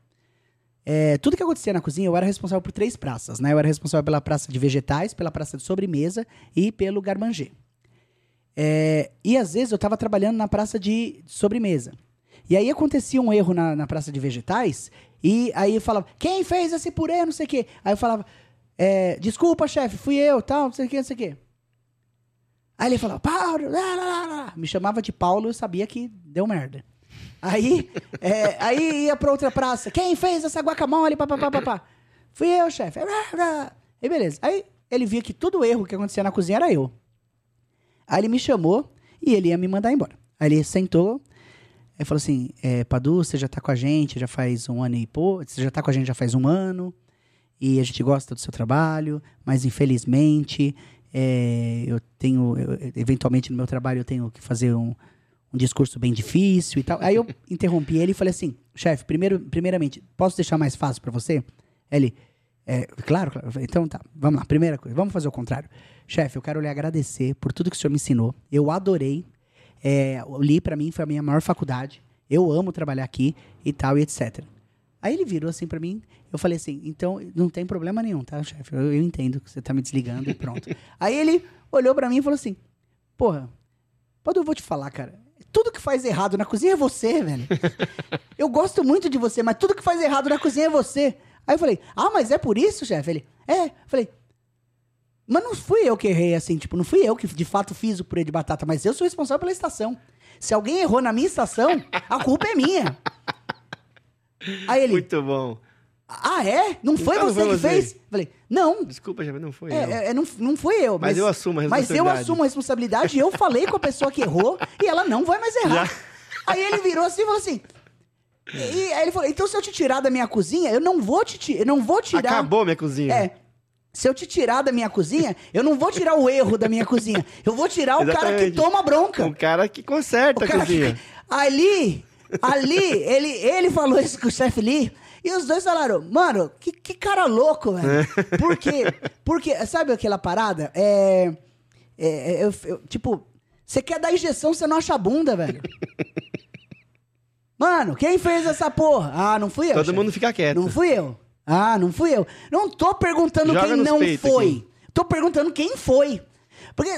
É, tudo que acontecia na cozinha, eu era responsável por três praças, né? Eu era responsável pela praça de vegetais, pela praça de sobremesa e pelo garmanger. É, e às vezes eu estava trabalhando na praça de sobremesa. E aí acontecia um erro na, na praça de vegetais, e aí eu falava, quem fez esse purê, não sei o quê. Aí eu falava, é, desculpa, chefe, fui eu, tal, não sei o quê, não sei o quê. Aí ele falava, Paulo, lá, lá, lá, me chamava de Paulo, eu sabia que deu merda. Aí, é, aí ia pra outra praça, quem fez essa guacamole, papapá, papá. Fui eu, chefe. Aí beleza. Aí ele via que todo erro que acontecia na cozinha era eu. Aí ele me chamou e ele ia me mandar embora. Aí ele sentou, aí falou assim: é, Padu, você já tá com a gente já faz um ano e pouco. Você já tá com a gente já faz um ano. E a gente gosta do seu trabalho, mas infelizmente é, eu tenho. eu- eventualmente no meu trabalho eu tenho que fazer um, um discurso bem difícil e tal. Aí eu interrompi ele e falei assim: chefe, primeiramente, posso deixar mais fácil pra você? Ele. É, claro, claro. Então tá, vamos lá. Primeira coisa, vamos fazer o contrário. Chefe, eu quero lhe agradecer por tudo que o senhor me ensinou. Eu adorei. É, Li, pra mim, foi a minha maior faculdade. Eu amo trabalhar aqui e tal, e etc. Aí ele virou assim pra mim, eu falei assim, então não tem problema nenhum, tá, chefe? Eu, eu entendo que você tá me desligando e pronto. Aí ele olhou pra mim e falou assim, porra, pode eu vou te falar, cara. Tudo que faz errado na cozinha é você, velho. Eu gosto muito de você, mas tudo que faz errado na cozinha é você. Aí eu falei, ah, mas é por isso, chefe? Ele, é. Eu falei, mas não fui eu que errei, assim, tipo, não fui eu que de fato fiz o purê de batata, mas eu sou responsável pela estação. Se alguém errou na minha estação, a culpa é minha. Aí ele, Muito bom. ah, é? Não foi Então não você foi que você. fez? Falei, não, Desculpa, chefe, não foi eu. é, é, não, não fui eu. Mas eu assumo a Mas eu responsabilidade. assumo a responsabilidade e eu falei com a pessoa que errou e ela não vai mais errar. Aí ele virou assim e falou assim. E aí ele falou: então se eu te tirar da minha cozinha, eu não vou te, eu não vou tirar. Acabou minha cozinha. É. Se eu te tirar da minha cozinha, eu não vou tirar o erro da minha cozinha. Eu vou tirar o cara que toma bronca. O cara que conserta O cara a cozinha. que- Ali, ali, ele, ele falou isso com o chefe Lee. E os dois falaram, mano, que, que cara louco, velho. Por quê? Porque, sabe aquela parada? É. é, é, eu- eu- tipo, você quer dar injeção, você não acha a bunda, velho. Mano, quem fez essa porra? Ah, não fui eu. Todo chefe. mundo fica quieto. Não fui eu. Ah, não fui eu. Não tô perguntando Joga quem não foi. aqui. Tô perguntando quem foi. Porque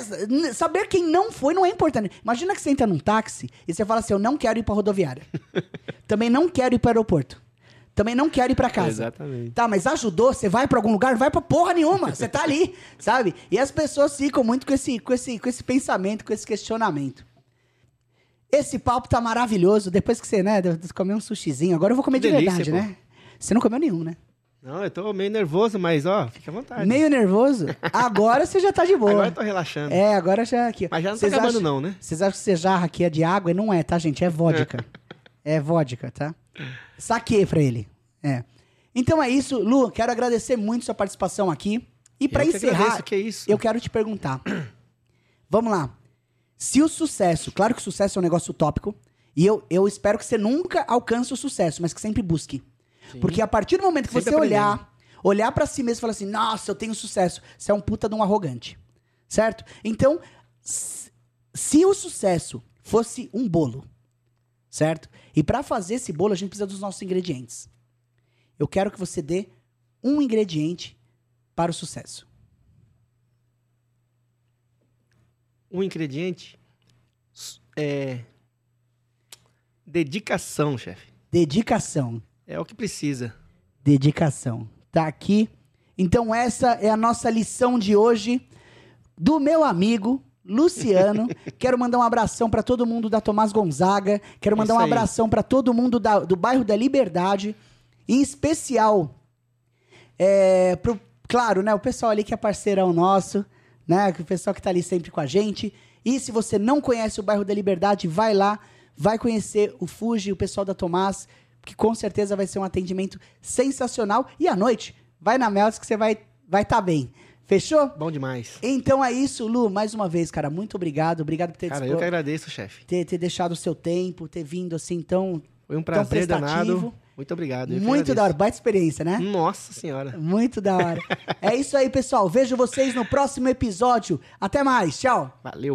saber quem não foi não é importante. Imagina que você entra num táxi e você fala assim: Eu não quero ir pra rodoviária. Também não quero ir pro aeroporto. Também não quero ir pra casa. Exatamente. Tá, mas ajudou? Você vai pra algum lugar? Não vai pra porra nenhuma. Você tá ali, sabe? E as pessoas ficam muito com esse, com esse, com esse pensamento, com esse questionamento. Esse papo tá maravilhoso. Depois que você, né, comeu um sushizinho. Agora eu vou comer de delícia, verdade, pô. né? Você não comeu nenhum, né? Não, eu tô meio nervoso, mas ó, fica à vontade. Meio nervoso. Agora você já tá de boa. Agora eu tô relaxando. É, agora já aqui. Mas já não Vocês tá acabando acham- não, né? Vocês acham que você jarra aqui é de água? E não é, tá, gente? É vodka. é vodka, tá? Saquei pra ele. É. Então é isso. Lu, quero agradecer muito sua participação aqui. E que encerrar, agradeço, que isso? eu quero te perguntar. Vamos lá. Se o sucesso, claro que o sucesso é um negócio utópico, e eu, eu espero que você nunca alcance o sucesso, mas que sempre busque. Porque a partir do momento que Sempre você olhar, Olhar pra si mesmo e falar assim: nossa, eu tenho sucesso. Você é um puta de um arrogante. Certo? Então, se o sucesso fosse um bolo, certo? E pra fazer esse bolo, a gente precisa dos nossos ingredientes. Eu quero que você dê um ingrediente para o sucesso. Um ingrediente é dedicação, chefe. Dedicação. É o que precisa. Dedicação. Tá aqui. Então, essa é a nossa lição de hoje do meu amigo Luciano. Quero mandar um abração para todo mundo da Tomás Gonzaga. Quero mandar um abração para todo mundo da- do bairro da Liberdade. Em especial, é, pro, claro, né? O pessoal ali que é parceirão nosso, né? O pessoal que tá ali sempre com a gente. E se você não conhece o bairro da Liberdade, vai lá, vai conhecer o Fuji, o pessoal da Tomás, que com certeza vai ser um atendimento sensacional. E à noite, vai na Melts que você vai vai tá bem. Fechou? Bom demais. Então é isso, Lu. Mais uma vez, cara, muito obrigado. Obrigado por ter, Cara, eu que agradeço, chefe. ter, ter deixado o seu tempo, ter vindo assim tão. Foi um prazer danado. Muito obrigado. muito da hora. Baita experiência, né? Nossa senhora. Muito da hora. é isso aí, pessoal. Vejo vocês no próximo episódio. Até mais. Tchau. Valeu.